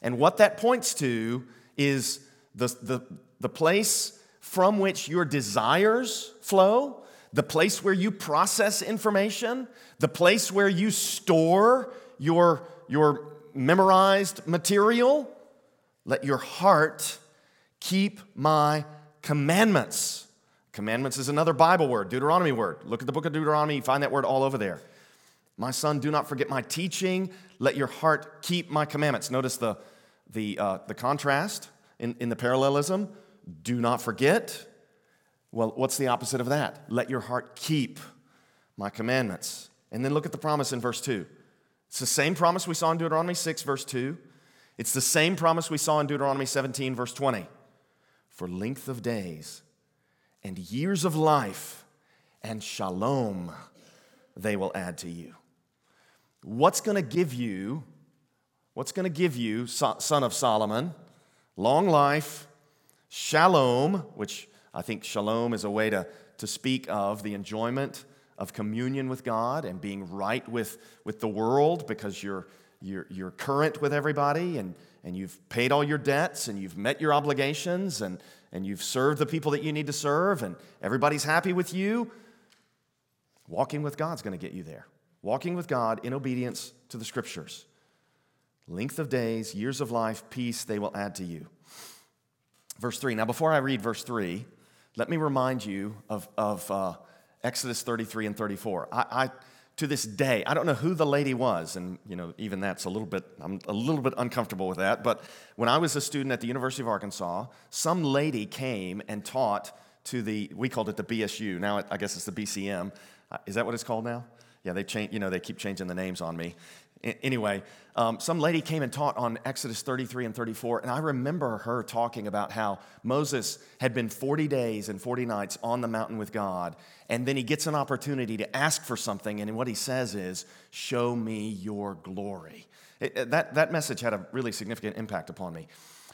And what that points to is the, the, the place from which your desires flow, the place where you process information, the place where you store your, your memorized material. Let your heart keep my commandments. Commandments is another Bible word, Deuteronomy word. Look at the book of Deuteronomy, find that word all over there. My son, do not forget my teaching. Let your heart keep my commandments. Notice the, the, uh, the contrast in, in the parallelism. Do not forget. Well, what's the opposite of that? Let your heart keep my commandments. And then look at the promise in verse 2. It's the same promise we saw in Deuteronomy 6, verse 2. It's the same promise we saw in Deuteronomy 17, verse 20. For length of days and years of life and shalom they will add to you. What's going to give you, what's going to give you, son of Solomon, long life, shalom, which I think shalom is a way to, to speak of the enjoyment of communion with God and being right with, with the world because you're, you're, you're current with everybody and, and you've paid all your debts and you've met your obligations and, and you've served the people that you need to serve, and everybody's happy with you, walking with God's going to get you there. Walking with God in obedience to the scriptures. Length of days, years of life, peace they will add to you. Verse 3. Now, before I read verse 3, let me remind you of, of uh, Exodus 33 and 34. I, I to this day, I don't know who the lady was, and you know, even that's a little bit, I'm a little bit uncomfortable with that. But when I was a student at the University of Arkansas, some lady came and taught to the, we called it the BSU. Now I guess it's the BCM. Uh, is that what it's called now? Yeah, they change, you know, they keep changing the names on me. Anyway, um, some lady came and taught on Exodus 33 and 34, and I remember her talking about how Moses had been 40 days and 40 nights on the mountain with God, and then he gets an opportunity to ask for something, and what he says is, Show me your glory. It, that, that message had a really significant impact upon me.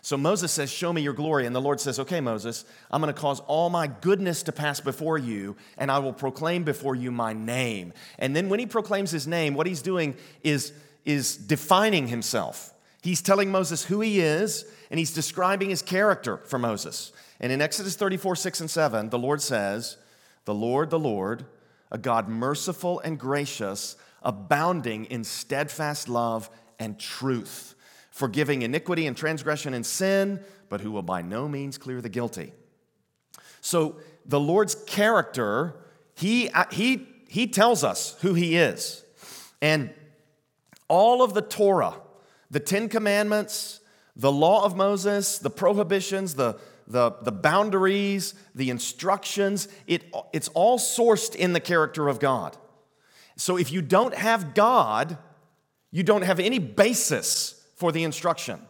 So Moses says, Show me your glory. And the Lord says, Okay, Moses, I'm going to cause all my goodness to pass before you, and I will proclaim before you my name. And then when he proclaims his name, what he's doing is, is defining himself. He's telling Moses who he is, and he's describing his character for Moses. And in Exodus 34, 6 and 7, the Lord says, The Lord, the Lord, a God merciful and gracious, abounding in steadfast love and truth forgiving iniquity and transgression and sin, but who will by no means clear the guilty. So the Lord's character, he, he, he tells us who he is. And all of the Torah, the Ten Commandments, the law of Moses, the prohibitions, the, the, the boundaries, the instructions, it, it's all sourced in the character of God. So if you don't have God, you don't have any basis for the instruction.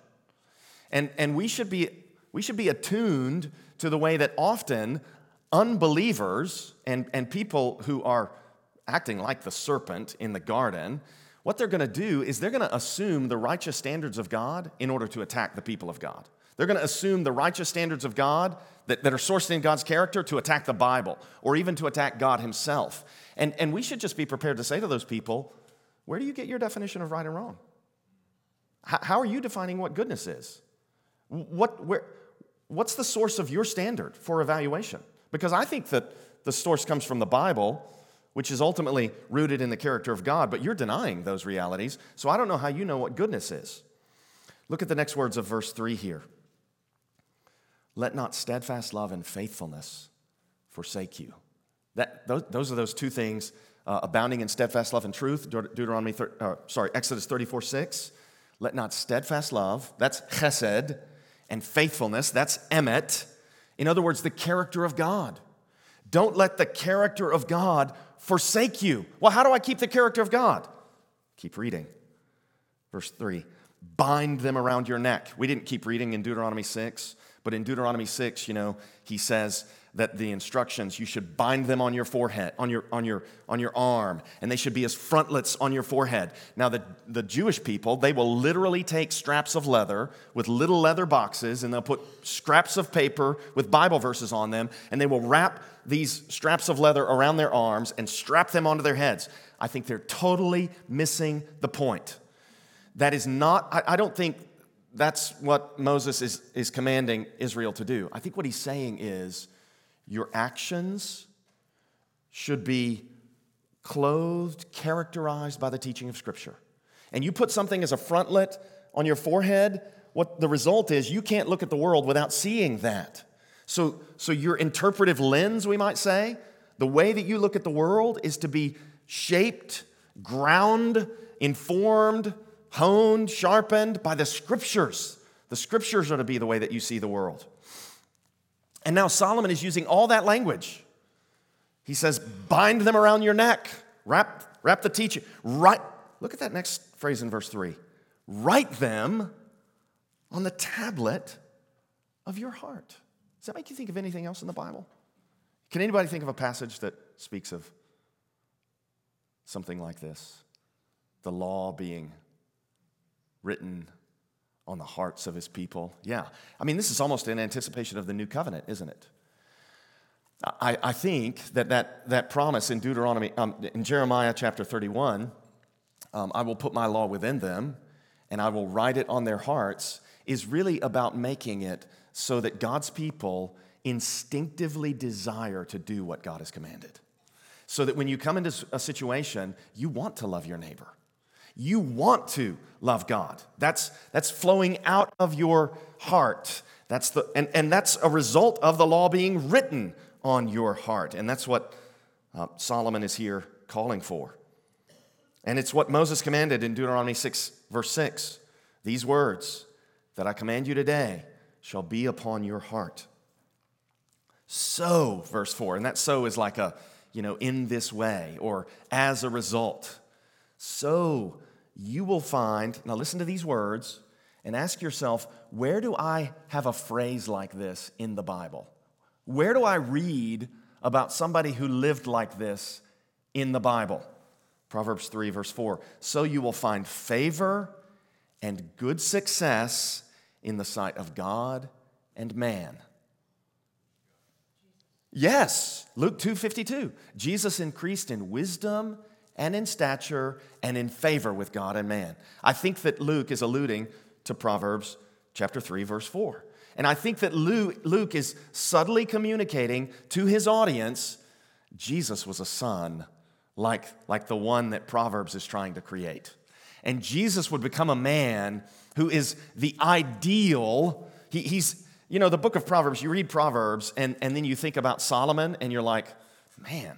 And, and we, should be, we should be attuned to the way that often unbelievers and, and people who are acting like the serpent in the garden what they're going to do is they're going to assume the righteous standards of God in order to attack the people of God. They're going to assume the righteous standards of God that, that are sourced in God's character to attack the Bible or even to attack God Himself. And, and we should just be prepared to say to those people, where do you get your definition of right and wrong? How, how are you defining what goodness is? What, where, what's the source of your standard for evaluation? Because I think that the source comes from the Bible, which is ultimately rooted in the character of God, but you're denying those realities. So I don't know how you know what goodness is. Look at the next words of verse 3 here. Let not steadfast love and faithfulness forsake you. That, those, are those two things uh, abounding in steadfast love and truth, Deut- Deuteronomy, uh, sorry, Exodus 34 6. Let not steadfast love, that's chesed, and faithfulness, that's emet. In other words, the character of God. Don't let the character of God forsake you. Well, how do I keep the character of God? Keep reading. Verse 3 Bind them around your neck. We didn't keep reading in Deuteronomy 6, but in Deuteronomy 6, you know, he says, that the instructions you should bind them on your forehead on your on your on your arm and they should be as frontlets on your forehead now the, the jewish people they will literally take straps of leather with little leather boxes and they'll put scraps of paper with bible verses on them and they will wrap these straps of leather around their arms and strap them onto their heads i think they're totally missing the point that is not i, I don't think that's what moses is, is commanding israel to do i think what he's saying is your actions should be clothed, characterized by the teaching of Scripture. And you put something as a frontlet on your forehead, what the result is, you can't look at the world without seeing that. So, so your interpretive lens, we might say, the way that you look at the world is to be shaped, ground, informed, honed, sharpened by the Scriptures. The Scriptures are to be the way that you see the world. And now Solomon is using all that language. He says, bind them around your neck, wrap, wrap the teaching. Write, look at that next phrase in verse 3. Write them on the tablet of your heart. Does that make you think of anything else in the Bible? Can anybody think of a passage that speaks of something like this? The law being written on the hearts of his people. Yeah. I mean, this is almost in anticipation of the new covenant, isn't it? I, I think that, that that promise in Deuteronomy, um, in Jeremiah chapter 31, um, I will put my law within them and I will write it on their hearts, is really about making it so that God's people instinctively desire to do what God has commanded. So that when you come into a situation, you want to love your neighbor. You want to love God. That's, that's flowing out of your heart. That's the, and, and that's a result of the law being written on your heart. And that's what uh, Solomon is here calling for. And it's what Moses commanded in Deuteronomy 6, verse 6. These words that I command you today shall be upon your heart. So, verse 4, and that so is like a, you know, in this way or as a result. So you will find, now listen to these words and ask yourself, where do I have a phrase like this in the Bible? Where do I read about somebody who lived like this in the Bible? Proverbs 3, verse 4. So you will find favor and good success in the sight of God and man. Yes, Luke 2:52. Jesus increased in wisdom and in stature and in favor with God and man. I think that Luke is alluding to Proverbs chapter 3, verse 4. And I think that Luke is subtly communicating to his audience Jesus was a son like, like the one that Proverbs is trying to create. And Jesus would become a man who is the ideal. He, he's, you know, the book of Proverbs, you read Proverbs, and, and then you think about Solomon, and you're like, man,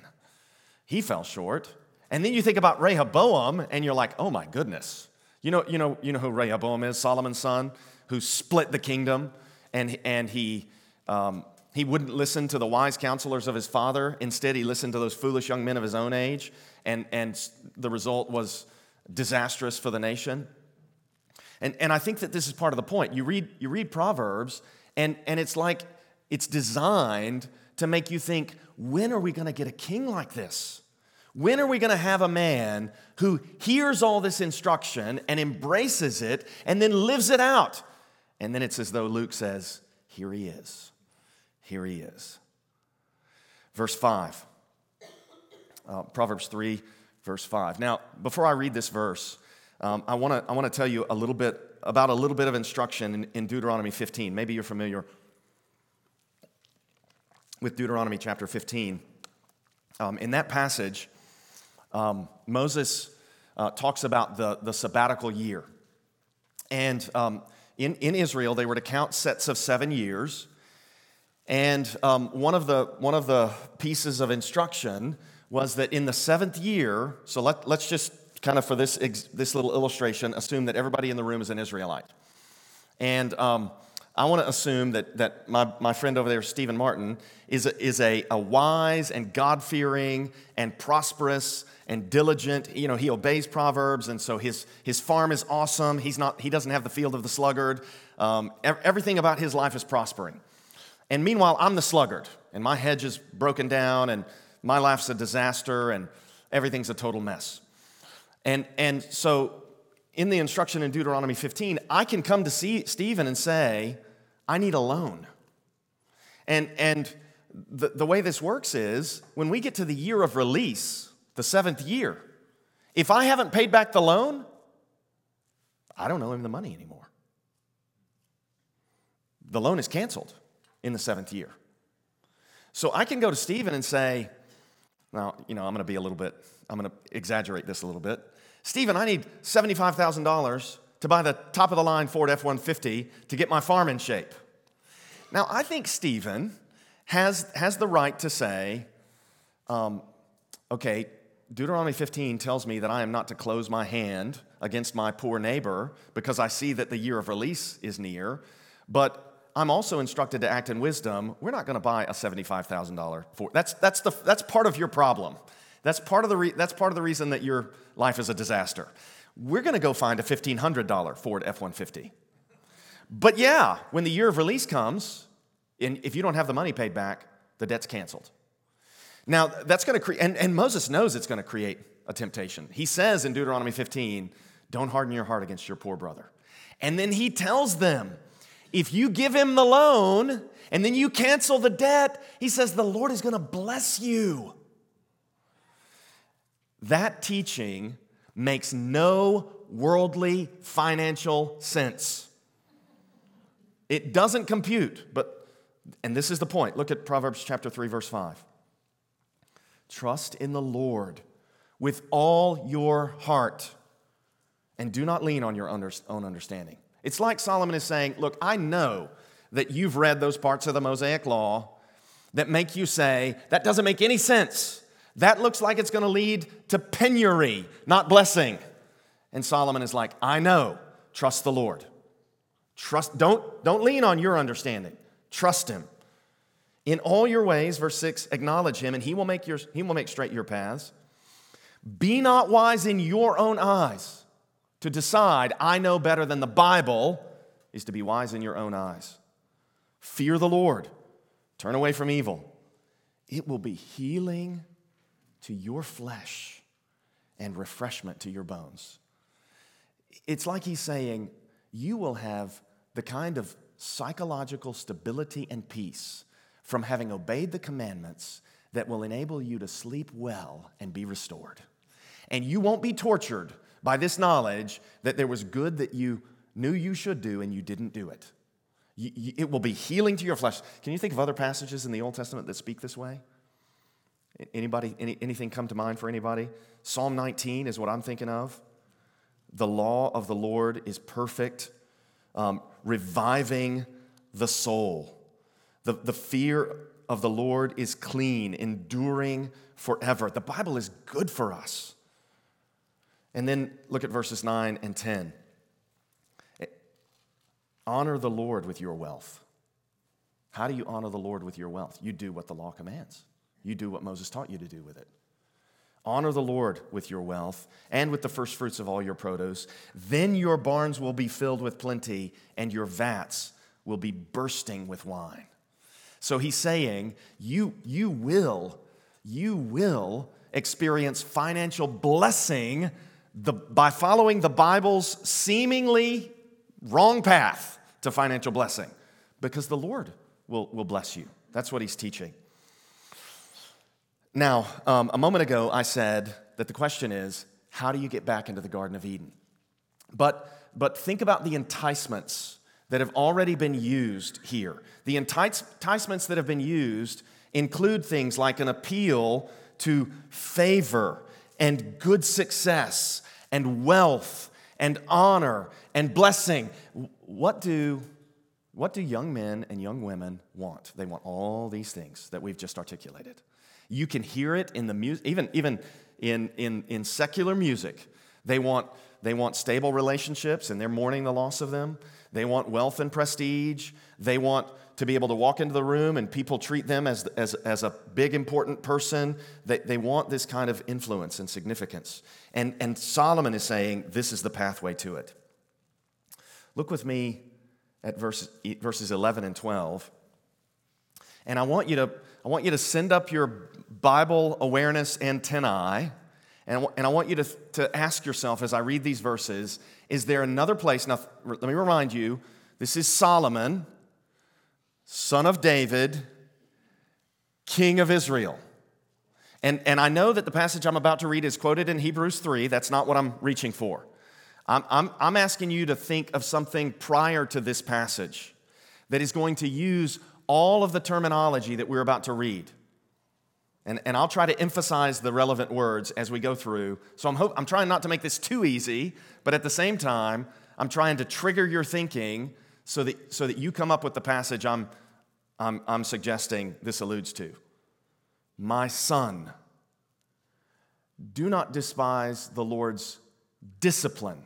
he fell short. And then you think about Rehoboam, and you're like, oh my goodness. You know, you know, you know who Rehoboam is, Solomon's son, who split the kingdom, and, and he, um, he wouldn't listen to the wise counselors of his father. Instead, he listened to those foolish young men of his own age, and, and the result was disastrous for the nation. And, and I think that this is part of the point. You read, you read Proverbs, and, and it's like it's designed to make you think, when are we going to get a king like this? When are we going to have a man who hears all this instruction and embraces it and then lives it out? And then it's as though Luke says, Here he is. Here he is. Verse 5, uh, Proverbs 3, verse 5. Now, before I read this verse, um, I want to I wanna tell you a little bit about a little bit of instruction in, in Deuteronomy 15. Maybe you're familiar with Deuteronomy chapter 15. Um, in that passage, um, Moses uh, talks about the, the sabbatical year. And um, in, in Israel, they were to count sets of seven years. And um, one, of the, one of the pieces of instruction was that in the seventh year, so let, let's just kind of for this, this little illustration, assume that everybody in the room is an Israelite. And um, I want to assume that, that my, my friend over there, Stephen Martin, is a, is a, a wise and God fearing and prosperous and diligent. You know, he obeys Proverbs, and so his, his farm is awesome. He's not, he doesn't have the field of the sluggard. Um, everything about his life is prospering. And meanwhile, I'm the sluggard, and my hedge is broken down, and my life's a disaster, and everything's a total mess. And, and so in the instruction in Deuteronomy 15, I can come to see Stephen and say, I need a loan. And, and the, the way this works is when we get to the year of release, the seventh year, if I haven't paid back the loan, I don't owe him the money anymore. The loan is canceled in the seventh year. So I can go to Stephen and say, now, you know, I'm going to be a little bit, I'm going to exaggerate this a little bit. Stephen, I need $75,000 to buy the top of the line Ford F 150 to get my farm in shape. Now, I think Stephen has, has the right to say, um, okay, Deuteronomy 15 tells me that I am not to close my hand against my poor neighbor because I see that the year of release is near, but I'm also instructed to act in wisdom. We're not going to buy a $75,000 Ford. That's, that's, the, that's part of your problem. That's part of the, re- that's part of the reason that your life is a disaster. We're going to go find a $1,500 Ford F 150. But yeah, when the year of release comes, and if you don't have the money paid back, the debt's canceled. Now, that's going to create, and, and Moses knows it's going to create a temptation. He says in Deuteronomy 15, don't harden your heart against your poor brother. And then he tells them, if you give him the loan and then you cancel the debt, he says, the Lord is going to bless you. That teaching makes no worldly financial sense. It doesn't compute, but, and this is the point. Look at Proverbs chapter 3, verse 5. Trust in the Lord with all your heart and do not lean on your own understanding. It's like Solomon is saying, Look, I know that you've read those parts of the Mosaic Law that make you say, That doesn't make any sense. That looks like it's going to lead to penury, not blessing. And Solomon is like, I know, trust the Lord. Trust, don't, don't lean on your understanding. Trust him. In all your ways, verse 6, acknowledge him, and he will make, your, he will make straight your paths. Be not wise in your own eyes to decide, I know better than the Bible, is to be wise in your own eyes. Fear the Lord, turn away from evil. It will be healing to your flesh and refreshment to your bones. It's like he's saying, you will have the kind of psychological stability and peace from having obeyed the commandments that will enable you to sleep well and be restored. And you won't be tortured by this knowledge that there was good that you knew you should do and you didn't do it. It will be healing to your flesh. Can you think of other passages in the Old Testament that speak this way? Anybody, any, anything come to mind for anybody? Psalm 19 is what I'm thinking of. The law of the Lord is perfect, um, reviving the soul. The, the fear of the Lord is clean, enduring forever. The Bible is good for us. And then look at verses 9 and 10. Eh, honor the Lord with your wealth. How do you honor the Lord with your wealth? You do what the law commands you do what Moses taught you to do with it. Honor the Lord with your wealth and with the first fruits of all your produce. Then your barns will be filled with plenty, and your vats will be bursting with wine. So he's saying, you, you will, you will experience financial blessing the, by following the Bible's seemingly wrong path to financial blessing because the Lord will, will bless you. That's what he's teaching. Now, um, a moment ago, I said that the question is how do you get back into the Garden of Eden? But, but think about the enticements that have already been used here. The enticements that have been used include things like an appeal to favor and good success and wealth and honor and blessing. What do, what do young men and young women want? They want all these things that we've just articulated. You can hear it in the music, even, even in, in, in secular music. They want, they want stable relationships and they're mourning the loss of them. They want wealth and prestige. They want to be able to walk into the room and people treat them as, as, as a big, important person. They, they want this kind of influence and significance. And, and Solomon is saying this is the pathway to it. Look with me at verse, verses 11 and 12. And I want you to, I want you to send up your Bible awareness antennae. And, and I want you to, to ask yourself as I read these verses is there another place? Now, let me remind you this is Solomon, son of David, king of Israel. And, and I know that the passage I'm about to read is quoted in Hebrews 3. That's not what I'm reaching for. I'm, I'm, I'm asking you to think of something prior to this passage that is going to use all of the terminology that we're about to read. And, and I'll try to emphasize the relevant words as we go through. So I'm, hope, I'm trying not to make this too easy, but at the same time, I'm trying to trigger your thinking so that, so that you come up with the passage I'm, I'm, I'm suggesting this alludes to. My son, do not despise the Lord's discipline.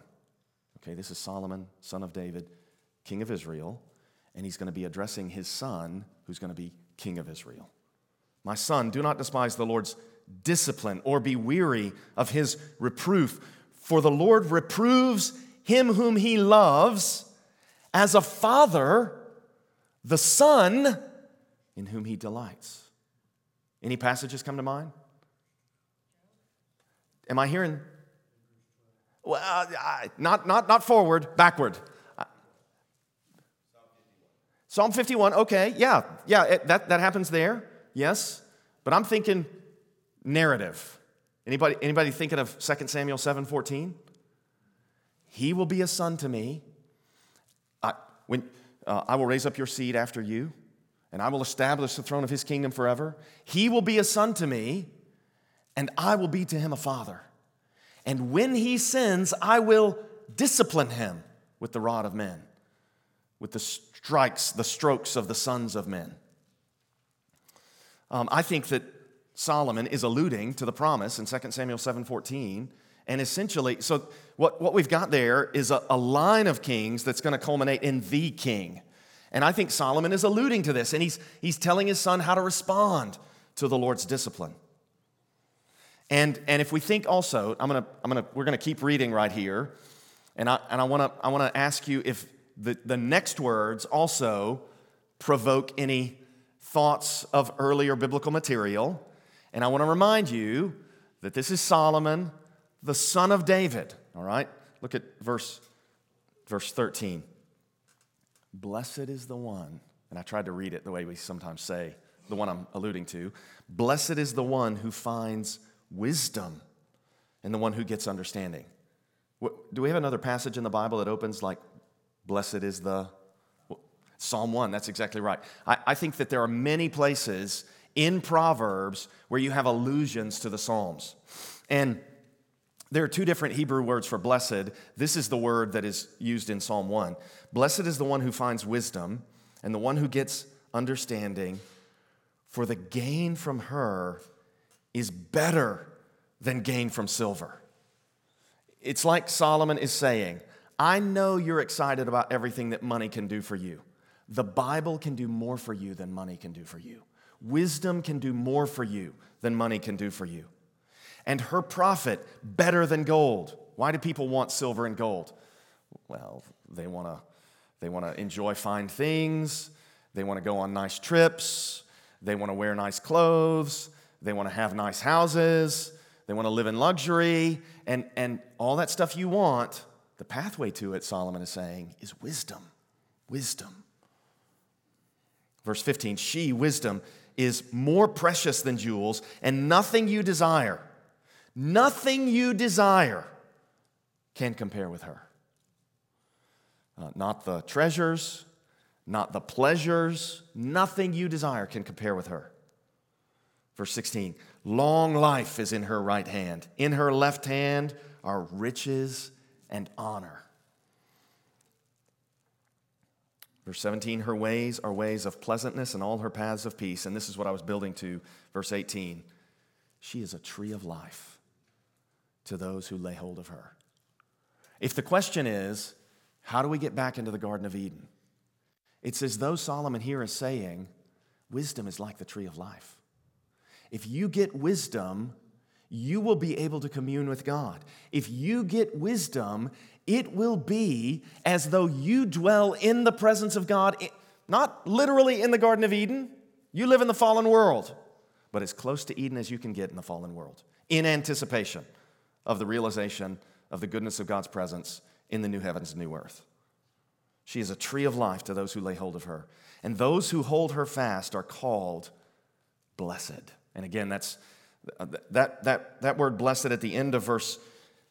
Okay, this is Solomon, son of David, king of Israel, and he's going to be addressing his son, who's going to be king of Israel. My son, do not despise the Lord's discipline or be weary of his reproof, for the Lord reproves him whom he loves as a father the son in whom he delights. Any passages come to mind? Am I hearing? Well, uh, not, not, not forward, backward. Psalm 51, okay, yeah, yeah, it, that, that happens there. Yes, but I'm thinking narrative. Anybody, anybody thinking of 2 Samuel 7:14? He will be a son to me. I, when, uh, I will raise up your seed after you, and I will establish the throne of his kingdom forever. He will be a son to me, and I will be to him a father. And when he sins, I will discipline him with the rod of men, with the strikes, the strokes of the sons of men. Um, I think that Solomon is alluding to the promise in 2 Samuel 7:14, and essentially, so what, what we've got there is a, a line of kings that's going to culminate in the king. And I think Solomon is alluding to this, and he's, he's telling his son how to respond to the Lord's discipline. And, and if we think also, I'm gonna, I'm gonna, we're gonna keep reading right here, and I, and I wanna, I wanna ask you if the, the next words also provoke any thoughts of earlier biblical material. And I want to remind you that this is Solomon, the son of David. All right? Look at verse, verse 13. Blessed is the one, and I tried to read it the way we sometimes say, the one I'm alluding to. Blessed is the one who finds wisdom and the one who gets understanding. Do we have another passage in the Bible that opens like, Blessed is the Psalm 1, that's exactly right. I, I think that there are many places in Proverbs where you have allusions to the Psalms. And there are two different Hebrew words for blessed. This is the word that is used in Psalm 1. Blessed is the one who finds wisdom and the one who gets understanding, for the gain from her is better than gain from silver. It's like Solomon is saying, I know you're excited about everything that money can do for you. The Bible can do more for you than money can do for you. Wisdom can do more for you than money can do for you. And her profit better than gold. Why do people want silver and gold? Well, they want to they want to enjoy fine things, they want to go on nice trips, they want to wear nice clothes, they want to have nice houses, they want to live in luxury, and, and all that stuff you want. The pathway to it, Solomon is saying, is wisdom. Wisdom. Verse 15 She, wisdom, is more precious than jewels, and nothing you desire, nothing you desire can compare with her. Uh, not the treasures, not the pleasures, nothing you desire can compare with her. Verse 16 Long life is in her right hand, in her left hand are riches and honor. Verse 17, her ways are ways of pleasantness and all her paths of peace. And this is what I was building to. Verse 18, she is a tree of life to those who lay hold of her. If the question is, how do we get back into the Garden of Eden? It's as though Solomon here is saying, wisdom is like the tree of life. If you get wisdom, you will be able to commune with God. If you get wisdom, it will be as though you dwell in the presence of God, not literally in the Garden of Eden. You live in the fallen world, but as close to Eden as you can get in the fallen world, in anticipation of the realization of the goodness of God's presence in the new heavens and new earth. She is a tree of life to those who lay hold of her. And those who hold her fast are called blessed. And again, that's that, that, that word blessed at the end of verse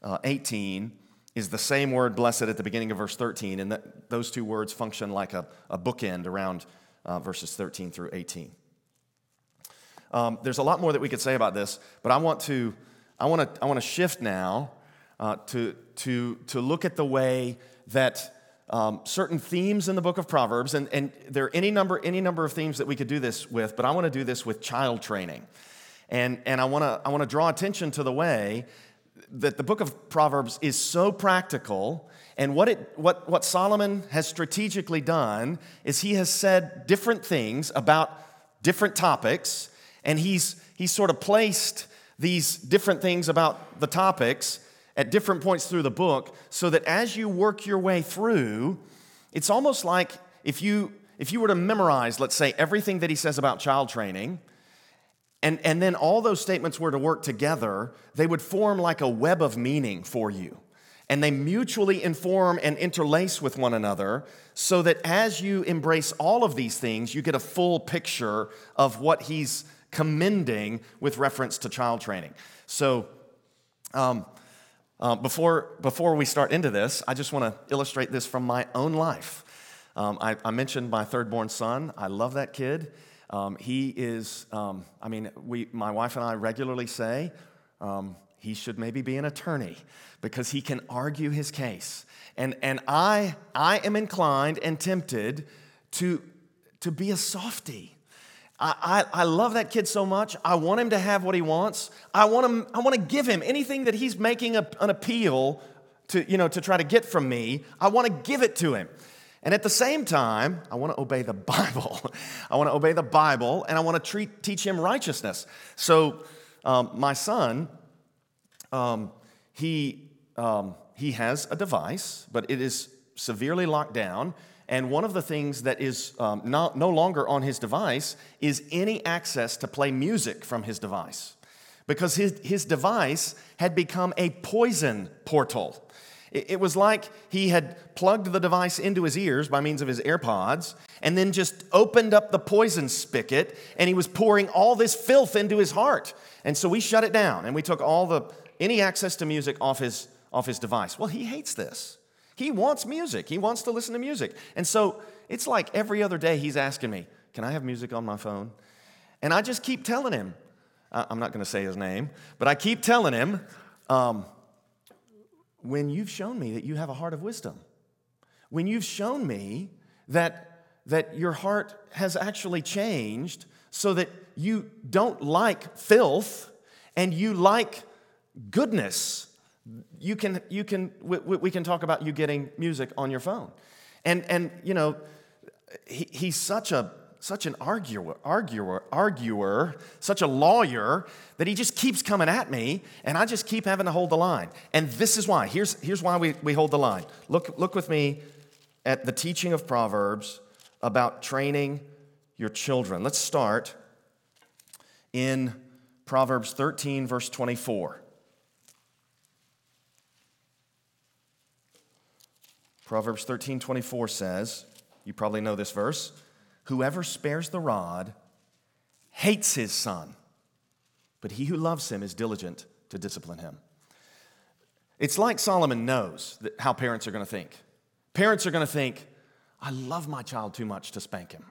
uh, 18 is the same word blessed at the beginning of verse 13. And that, those two words function like a, a bookend around uh, verses 13 through 18. Um, there's a lot more that we could say about this, but I want to, I want to, I want to shift now uh, to, to, to look at the way that um, certain themes in the book of Proverbs, and, and there are any number, any number of themes that we could do this with, but I want to do this with child training. And, and I want to I wanna draw attention to the way that the book of Proverbs is so practical. And what, it, what, what Solomon has strategically done is he has said different things about different topics, and he's, he's sort of placed these different things about the topics at different points through the book so that as you work your way through, it's almost like if you, if you were to memorize, let's say, everything that he says about child training, and, and then all those statements were to work together, they would form like a web of meaning for you. And they mutually inform and interlace with one another so that as you embrace all of these things, you get a full picture of what he's commending with reference to child training. So, um, uh, before, before we start into this, I just want to illustrate this from my own life. Um, I, I, mentioned my third born son. I love that kid. Um, he is, um, I mean, we, my wife and I regularly say um, he should maybe be an attorney because he can argue his case. And, and I, I am inclined and tempted to, to be a softie. I, I, I, love that kid so much. I want him to have what he wants. I want, him, I want to give him anything that he's making a, an appeal to, you know, to try to get from me. I want to give it to him. And at the same time, I want to obey the [LAUGHS] Bible. I want to obey the Bible and I want to treat, teach him righteousness. So, um, my son, um, he, um, he has a device, but it is severely locked down. And one of the things that is um, not, no longer on his device is any access to play music from his device. Because his, his device had become a poison portal. It, was like he had plugged the device into his ears by means of his AirPods and then just opened up the poison spigot and he was pouring all this filth into his heart. And so we shut it down and we took all the any access to music off his, off his device. Well, he hates this. He wants music. He wants to listen to music. And so it's like every other day he's asking me, Can I have music on my phone? And I just keep telling him, I'm not going to say his name, but I keep telling him, um, when you've shown me that you have a heart of wisdom, when you've shown me that, that your heart has actually changed so that you don't like filth and you like goodness you can, you can, we, we, can talk about you getting music on your phone. And, and you know, he, he's such a, such an arguer, arguer, arguer, such a lawyer that he just keeps coming at me, and I just keep having to hold the line. And this is why. Here's, here's why we, we hold the line. Look, look with me at the teaching of Proverbs about training your children. Let's start in Proverbs 13, verse 24. Proverbs 13, 24 says, you probably know this verse whoever spares the rod hates his son, but he who loves him is diligent to discipline him. It's like Solomon knows how parents are going to think. Parents are going to think, I love my child too much to spank him.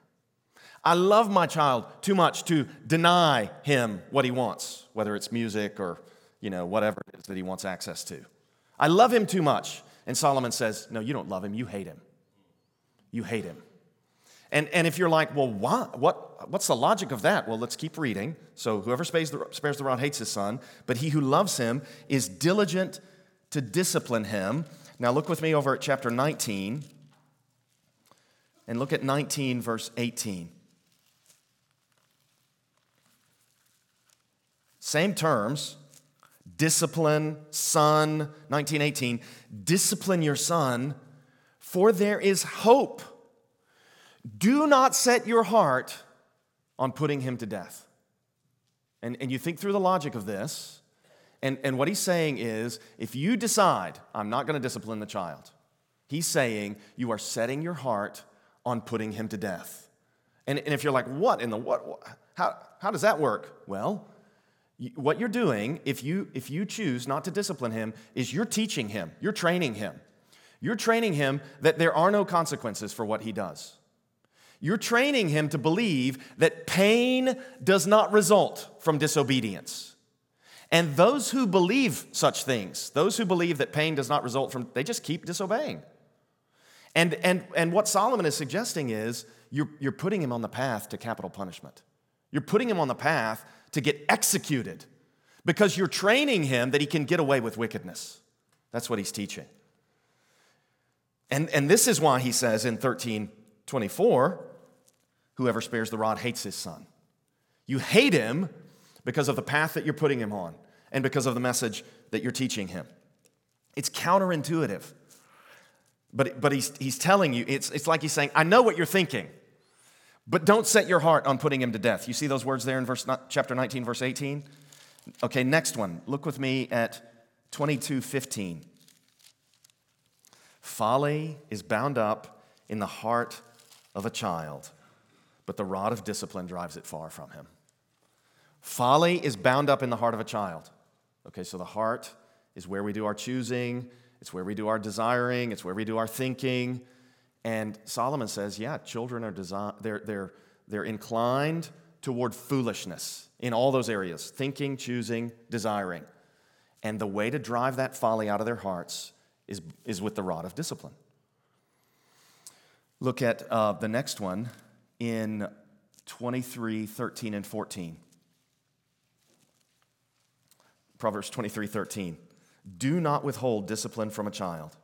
I love my child too much to deny him what he wants, whether it's music or you know whatever it is that he wants access to. I love him too much. And Solomon says, No, you don't love him, you hate him. You hate him. And, and if you're like, well, why? What, what's the logic of that? Well, let's keep reading. So, whoever spares the, spares the rod hates his son, but he who loves him is diligent to discipline him. Now, look with me over at chapter 19 and look at 19, verse 18. Same terms, discipline, son, 1918. Discipline your son, for there is hope. Do not set your heart on putting him to death. And, and you think through the logic of this, and, and what he's saying is if you decide, I'm not going to discipline the child, he's saying you are setting your heart on putting him to death. And, and if you're like, what in the what? How, how does that work? Well, what you're doing, if you, if you choose not to discipline him, is you're teaching him, you're training him. You're training him that there are no consequences for what he does. You're training him to believe that pain does not result from disobedience. And those who believe such things, those who believe that pain does not result from, they just keep disobeying. And, and, and what Solomon is suggesting is you're, you're putting him on the path to capital punishment. You're putting him on the path to get executed because you're training him that he can get away with wickedness. That's what he's teaching. And, and this is why he says in 1324 whoever spares the rod hates his son. You hate him because of the path that you're putting him on and because of the message that you're teaching him. It's counterintuitive. But, but he's, he's telling you, it's, it's like he's saying, I know what you're thinking. But don't set your heart on putting him to death. You see those words there in verse, chapter 19, verse 18? Okay, next one. Look with me at 22:15. Folly is bound up in the heart of a child, but the rod of discipline drives it far from him. Folly is bound up in the heart of a child. Okay, so the heart is where we do our choosing, it's where we do our desiring, it's where we do our thinking. And Solomon says, yeah, children are desi- they're, they're, they're inclined toward foolishness in all those areas thinking, choosing, desiring. And the way to drive that folly out of their hearts is, is with the rod of discipline. Look at uh, the next one in 23, 13, and 14. Proverbs 23, 13. Do not withhold discipline from a child.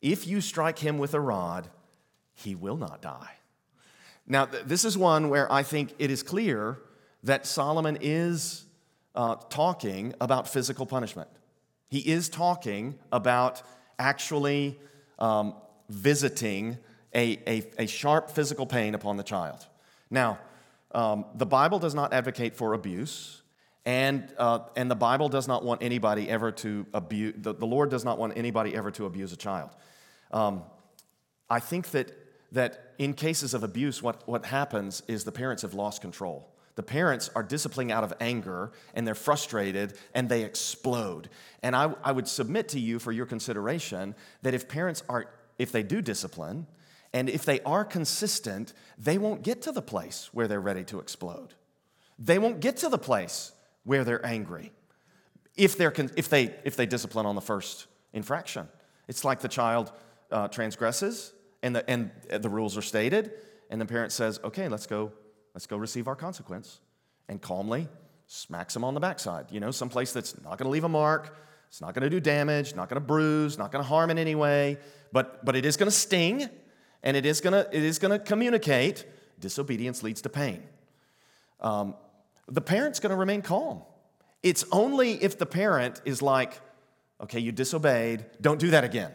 If you strike him with a rod, he will not die. Now, this is one where I think it is clear that Solomon is uh, talking about physical punishment. He is talking about actually um, visiting a, a, a, sharp physical pain upon the child. Now, um, the Bible does not advocate for abuse, and, uh, and the Bible does not want anybody ever to abuse, the, the Lord does not want anybody ever to abuse a child. Um, I think that, that in cases of abuse, what, what happens is the parents have lost control. The parents are disciplining out of anger and they're frustrated and they explode. And I, I would submit to you for your consideration that if parents are, if they do discipline and if they are consistent, they won't get to the place where they're ready to explode. They won't get to the place where they're angry if, they're, if, they, if they discipline on the first infraction. It's like the child uh, transgresses and the, and the rules are stated, and the parent says, okay, let's go, let's go receive our consequence, and calmly smacks them on the backside. You know, someplace that's not to leave a mark, it's not to do damage, not to bruise, not to harm in any way, but, but it is to sting, and it is to, it is to communicate. Disobedience leads to pain. Um, the parent's to remain calm. It's only if the parent is like, okay, you disobeyed, don't do that again.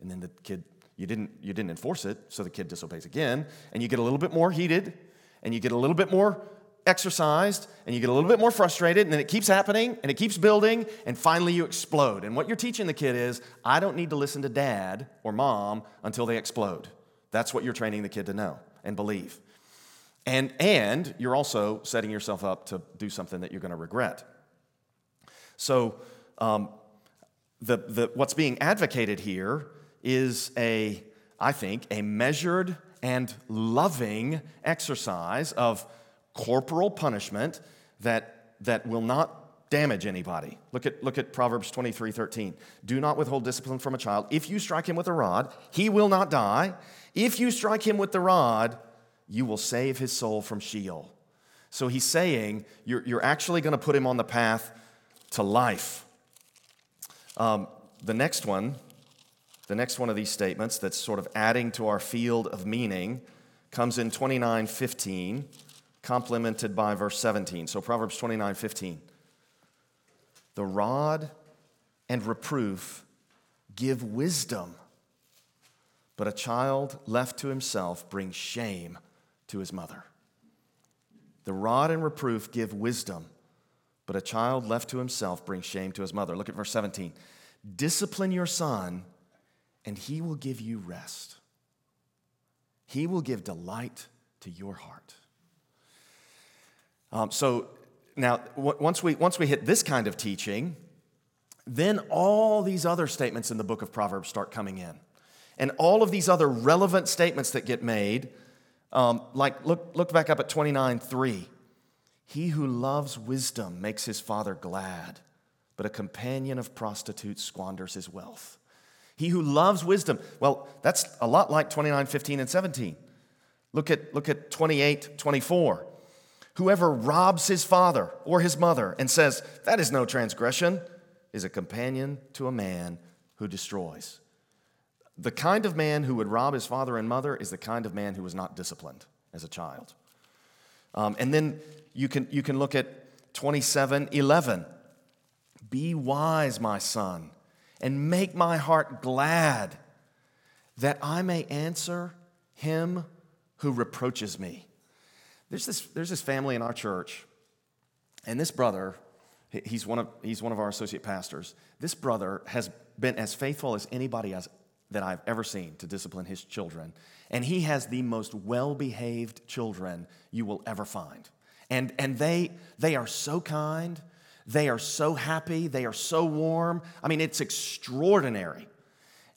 And then the kid, you didn't, you didn't enforce it, so the kid disobeys again, and you get a little bit more heated, and you get a little bit more exercised and you get a little bit more frustrated, and then it keeps happening and it keeps building, and finally you explode. And what you're teaching the kid is, I don't need to listen to dad or mom until they explode. That's what you're training the kid to know and believe. And, and you're also setting yourself up to do something that you're going to regret. So, um, the, the, what's being advocated here is a, I think, a measured and loving exercise of corporal punishment that, that will not damage anybody. Look at, look at Proverbs 23 13. Do not withhold discipline from a child. If you strike him with a rod, he will not die. If you strike him with the rod, you will save his soul from Sheol. So he's saying you're, you're actually going to put him on the path to life. Um, the next one, the next one of these statements that's sort of adding to our field of meaning comes in 29:15, complemented by verse 17. So Proverbs 29:15. The rod and reproof give wisdom, but a child left to himself brings shame to his mother. The rod and reproof give wisdom, but a child left to himself brings shame to his mother. Look at verse 17. Discipline your son, and he will give you rest. He will give delight to your heart. Um, so now, once we, once we hit this kind of teaching, then all these other statements in the book of Proverbs start coming in. And all of these other relevant statements that get made, um, like look, look back up at 29 3. He who loves wisdom makes his father glad, but a companion of prostitutes squanders his wealth. He who loves wisdom, well, that's a lot like 29, 15, and 17. Look at, look at 28, 24. Whoever robs his father or his mother and says, That is no transgression, is a companion to a man who destroys. The kind of man who would rob his father and mother is the kind of man who was not disciplined as a child. Um, and then you can, you can look at 27 11. Be wise, my son, and make my heart glad, that I may answer him who reproaches me. There's this, there's this family in our church, and this brother, he's one, of, he's one of our associate pastors. This brother has been as faithful as anybody has, that I've ever seen to discipline his children. And he has the most well behaved children you will ever find. And, and they, they are so kind, they are so happy, they are so warm. I mean, it's extraordinary.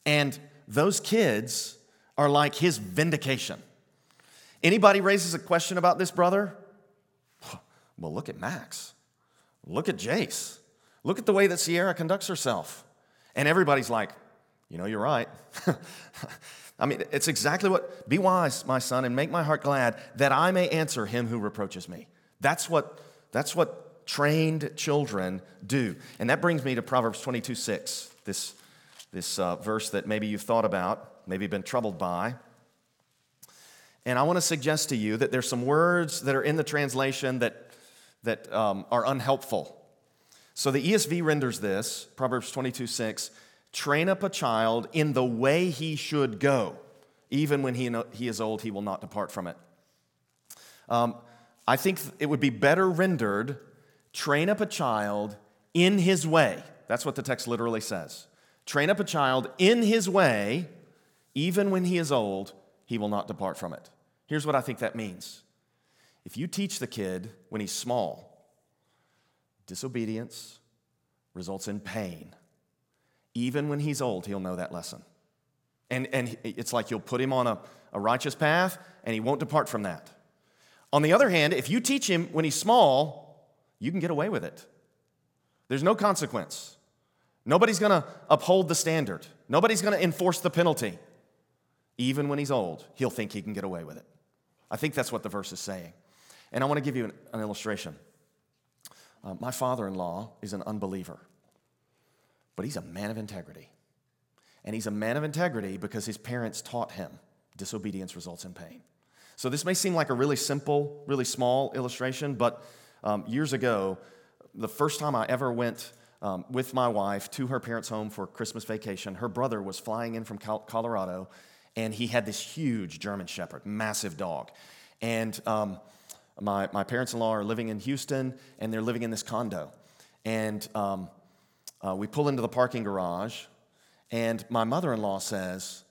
And those kids are like his vindication. Anybody raises a question about this brother? [SIGHS] Well, look at Max. Look at Jace. Look at the way that Sierra conducts herself. And everybody's like, you know, you're right. [LAUGHS] I mean, it's exactly what be wise, my son, and make my heart glad that I may answer him who reproaches me. That's what, that's what trained children do. And that brings me to Proverbs 22 6, this, this uh, verse that maybe you've thought about, maybe been troubled by. And I want to suggest to you that there's some words that are in the translation that, that um, are unhelpful. So the ESV renders this, Proverbs 22 6, train up a child in the way he should go. Even when he, he is old, he will not depart from it. Um, I think it would be better rendered train up a child in his way. That's what the text literally says. Train up a child in his way, even when he is old, he will not depart from it. Here's what I think that means. If you teach the kid when he's small, disobedience results in pain. Even when he's old, he'll know that lesson. And, and it's like you'll put him on a, a righteous path and he won't depart from that. On the other hand, if you teach him when he's small, you can get away with it. There's no consequence. Nobody's going to uphold the standard, nobody's going to enforce the penalty. Even when he's old, he'll think he can get away with it. I think that's what the verse is saying. And I want to give you an, an illustration. Uh, my father in law is an unbeliever, but he's a man of integrity. And he's a man of integrity because his parents taught him disobedience results in pain. So this may seem like a really simple, really small illustration, but um, years ago, the first time I ever went um, with my wife to her parents' home for Christmas vacation, her brother was flying in from Colorado, and he had this huge German Shepherd, massive dog. And um, my, my parents in law are living in Houston and they're living in this condo. And um, uh, we pull into the parking garage, and my mother in law says,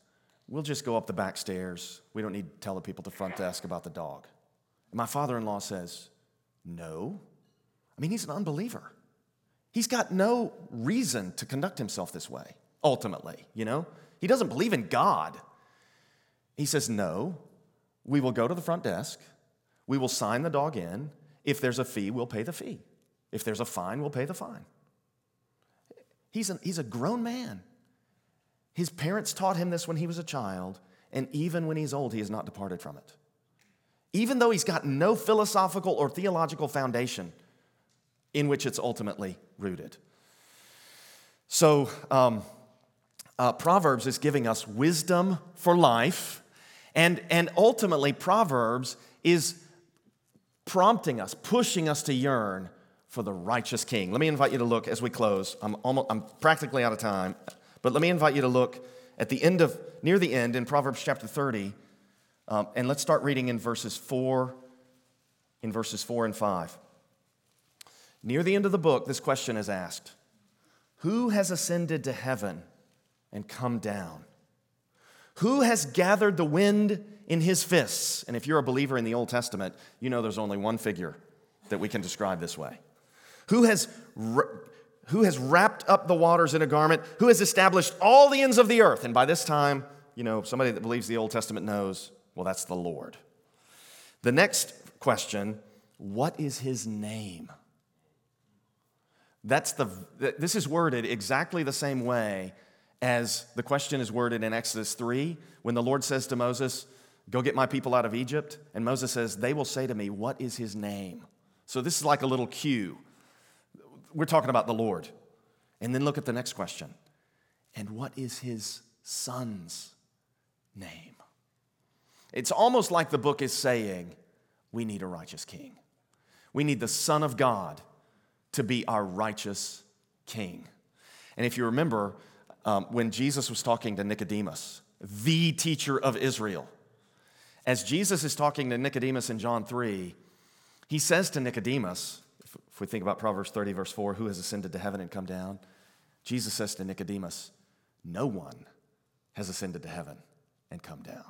We'll just go up the back stairs. We don't need to tell the people at the front desk about the dog. And my father in law says, No. I mean, he's an unbeliever. He's got no reason to conduct himself this way, ultimately, you know? He doesn't believe in God. He says, No, we will go to the front desk. We will sign the dog in. If there's a fee, we'll pay the fee. If there's a fine, we'll pay the fine. He's a, he's a grown man. His parents taught him this when he was a child, and even when he's old, he has not departed from it. Even though he's got no philosophical or theological foundation in which it's ultimately rooted. So, um, uh, Proverbs is giving us wisdom for life, and, and ultimately, Proverbs is prompting us, pushing us to yearn for the righteous king. Let me invite you to look as we close. I'm, almost, I'm practically out of time. But let me invite you to look at the end of, near the end in Proverbs chapter 30, um, and let's start reading in verses 4, in verses 4 and 5. Near the end of the book, this question is asked Who has ascended to heaven and come down? Who has gathered the wind in his fists? And if you're a believer in the Old Testament, you know there's only one figure that we can describe this way. Who has who has wrapped up the waters in a garment, who has established all the ends of the earth. And by this time, you know, somebody that believes the Old Testament knows, well, that's the Lord. The next question what is his name? That's the, this is worded exactly the same way as the question is worded in Exodus 3 when the Lord says to Moses, Go get my people out of Egypt. And Moses says, They will say to me, What is his name? So this is like a little cue we're talking about the Lord. And then look at the next question. And what is his son's name? It's almost like the book is saying, we need a righteous king. We need the Son of God to be our righteous king. And if you remember, um, when Jesus was talking to Nicodemus, the teacher of Israel, as Jesus is talking to Nicodemus in John 3, he says to Nicodemus, if we think about Proverbs 30, verse 4, who has ascended to heaven and come down? Jesus says to Nicodemus, No one has ascended to heaven and come down.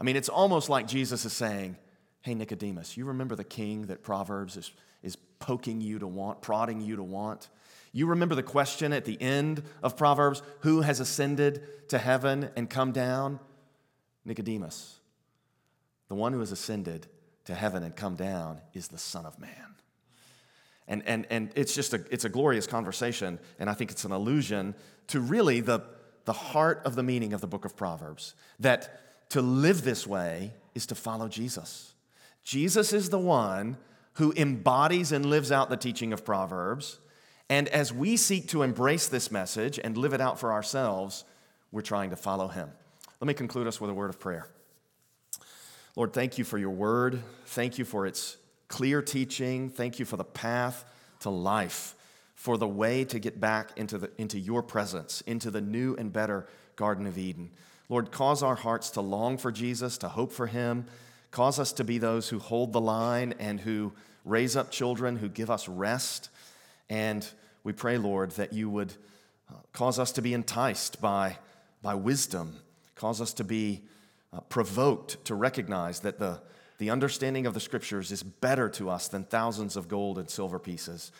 I mean, it's almost like Jesus is saying, Hey, Nicodemus, you remember the king that Proverbs is, is poking you to want, prodding you to want? You remember the question at the end of Proverbs who has ascended to heaven and come down? Nicodemus. The one who has ascended to heaven and come down is the Son of Man. And, and, and it's just a, it's a glorious conversation, and I think it's an allusion to really the, the heart of the meaning of the book of Proverbs that to live this way is to follow Jesus. Jesus is the one who embodies and lives out the teaching of Proverbs. And as we seek to embrace this message and live it out for ourselves, we're trying to follow him. Let me conclude us with a word of prayer. Lord, thank you for your word. Thank you for its clear teaching. Thank you for the path to life, for the way to get back into, the, into your presence, into the new and better Garden of Eden. Lord, cause our hearts to long for Jesus, to hope for him. Cause us to be those who hold the line and who raise up children, who give us rest. And we pray, Lord, that you would uh, cause us to be enticed by, by wisdom, cause us to be uh, provoked to recognize that the the understanding of the scriptures is better to us than thousands of gold and silver pieces.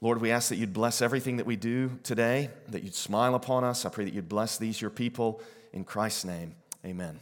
Lord, we ask that you'd bless everything that we do today, that you'd smile upon us. I pray that you'd bless these, your people. In Christ's name, amen.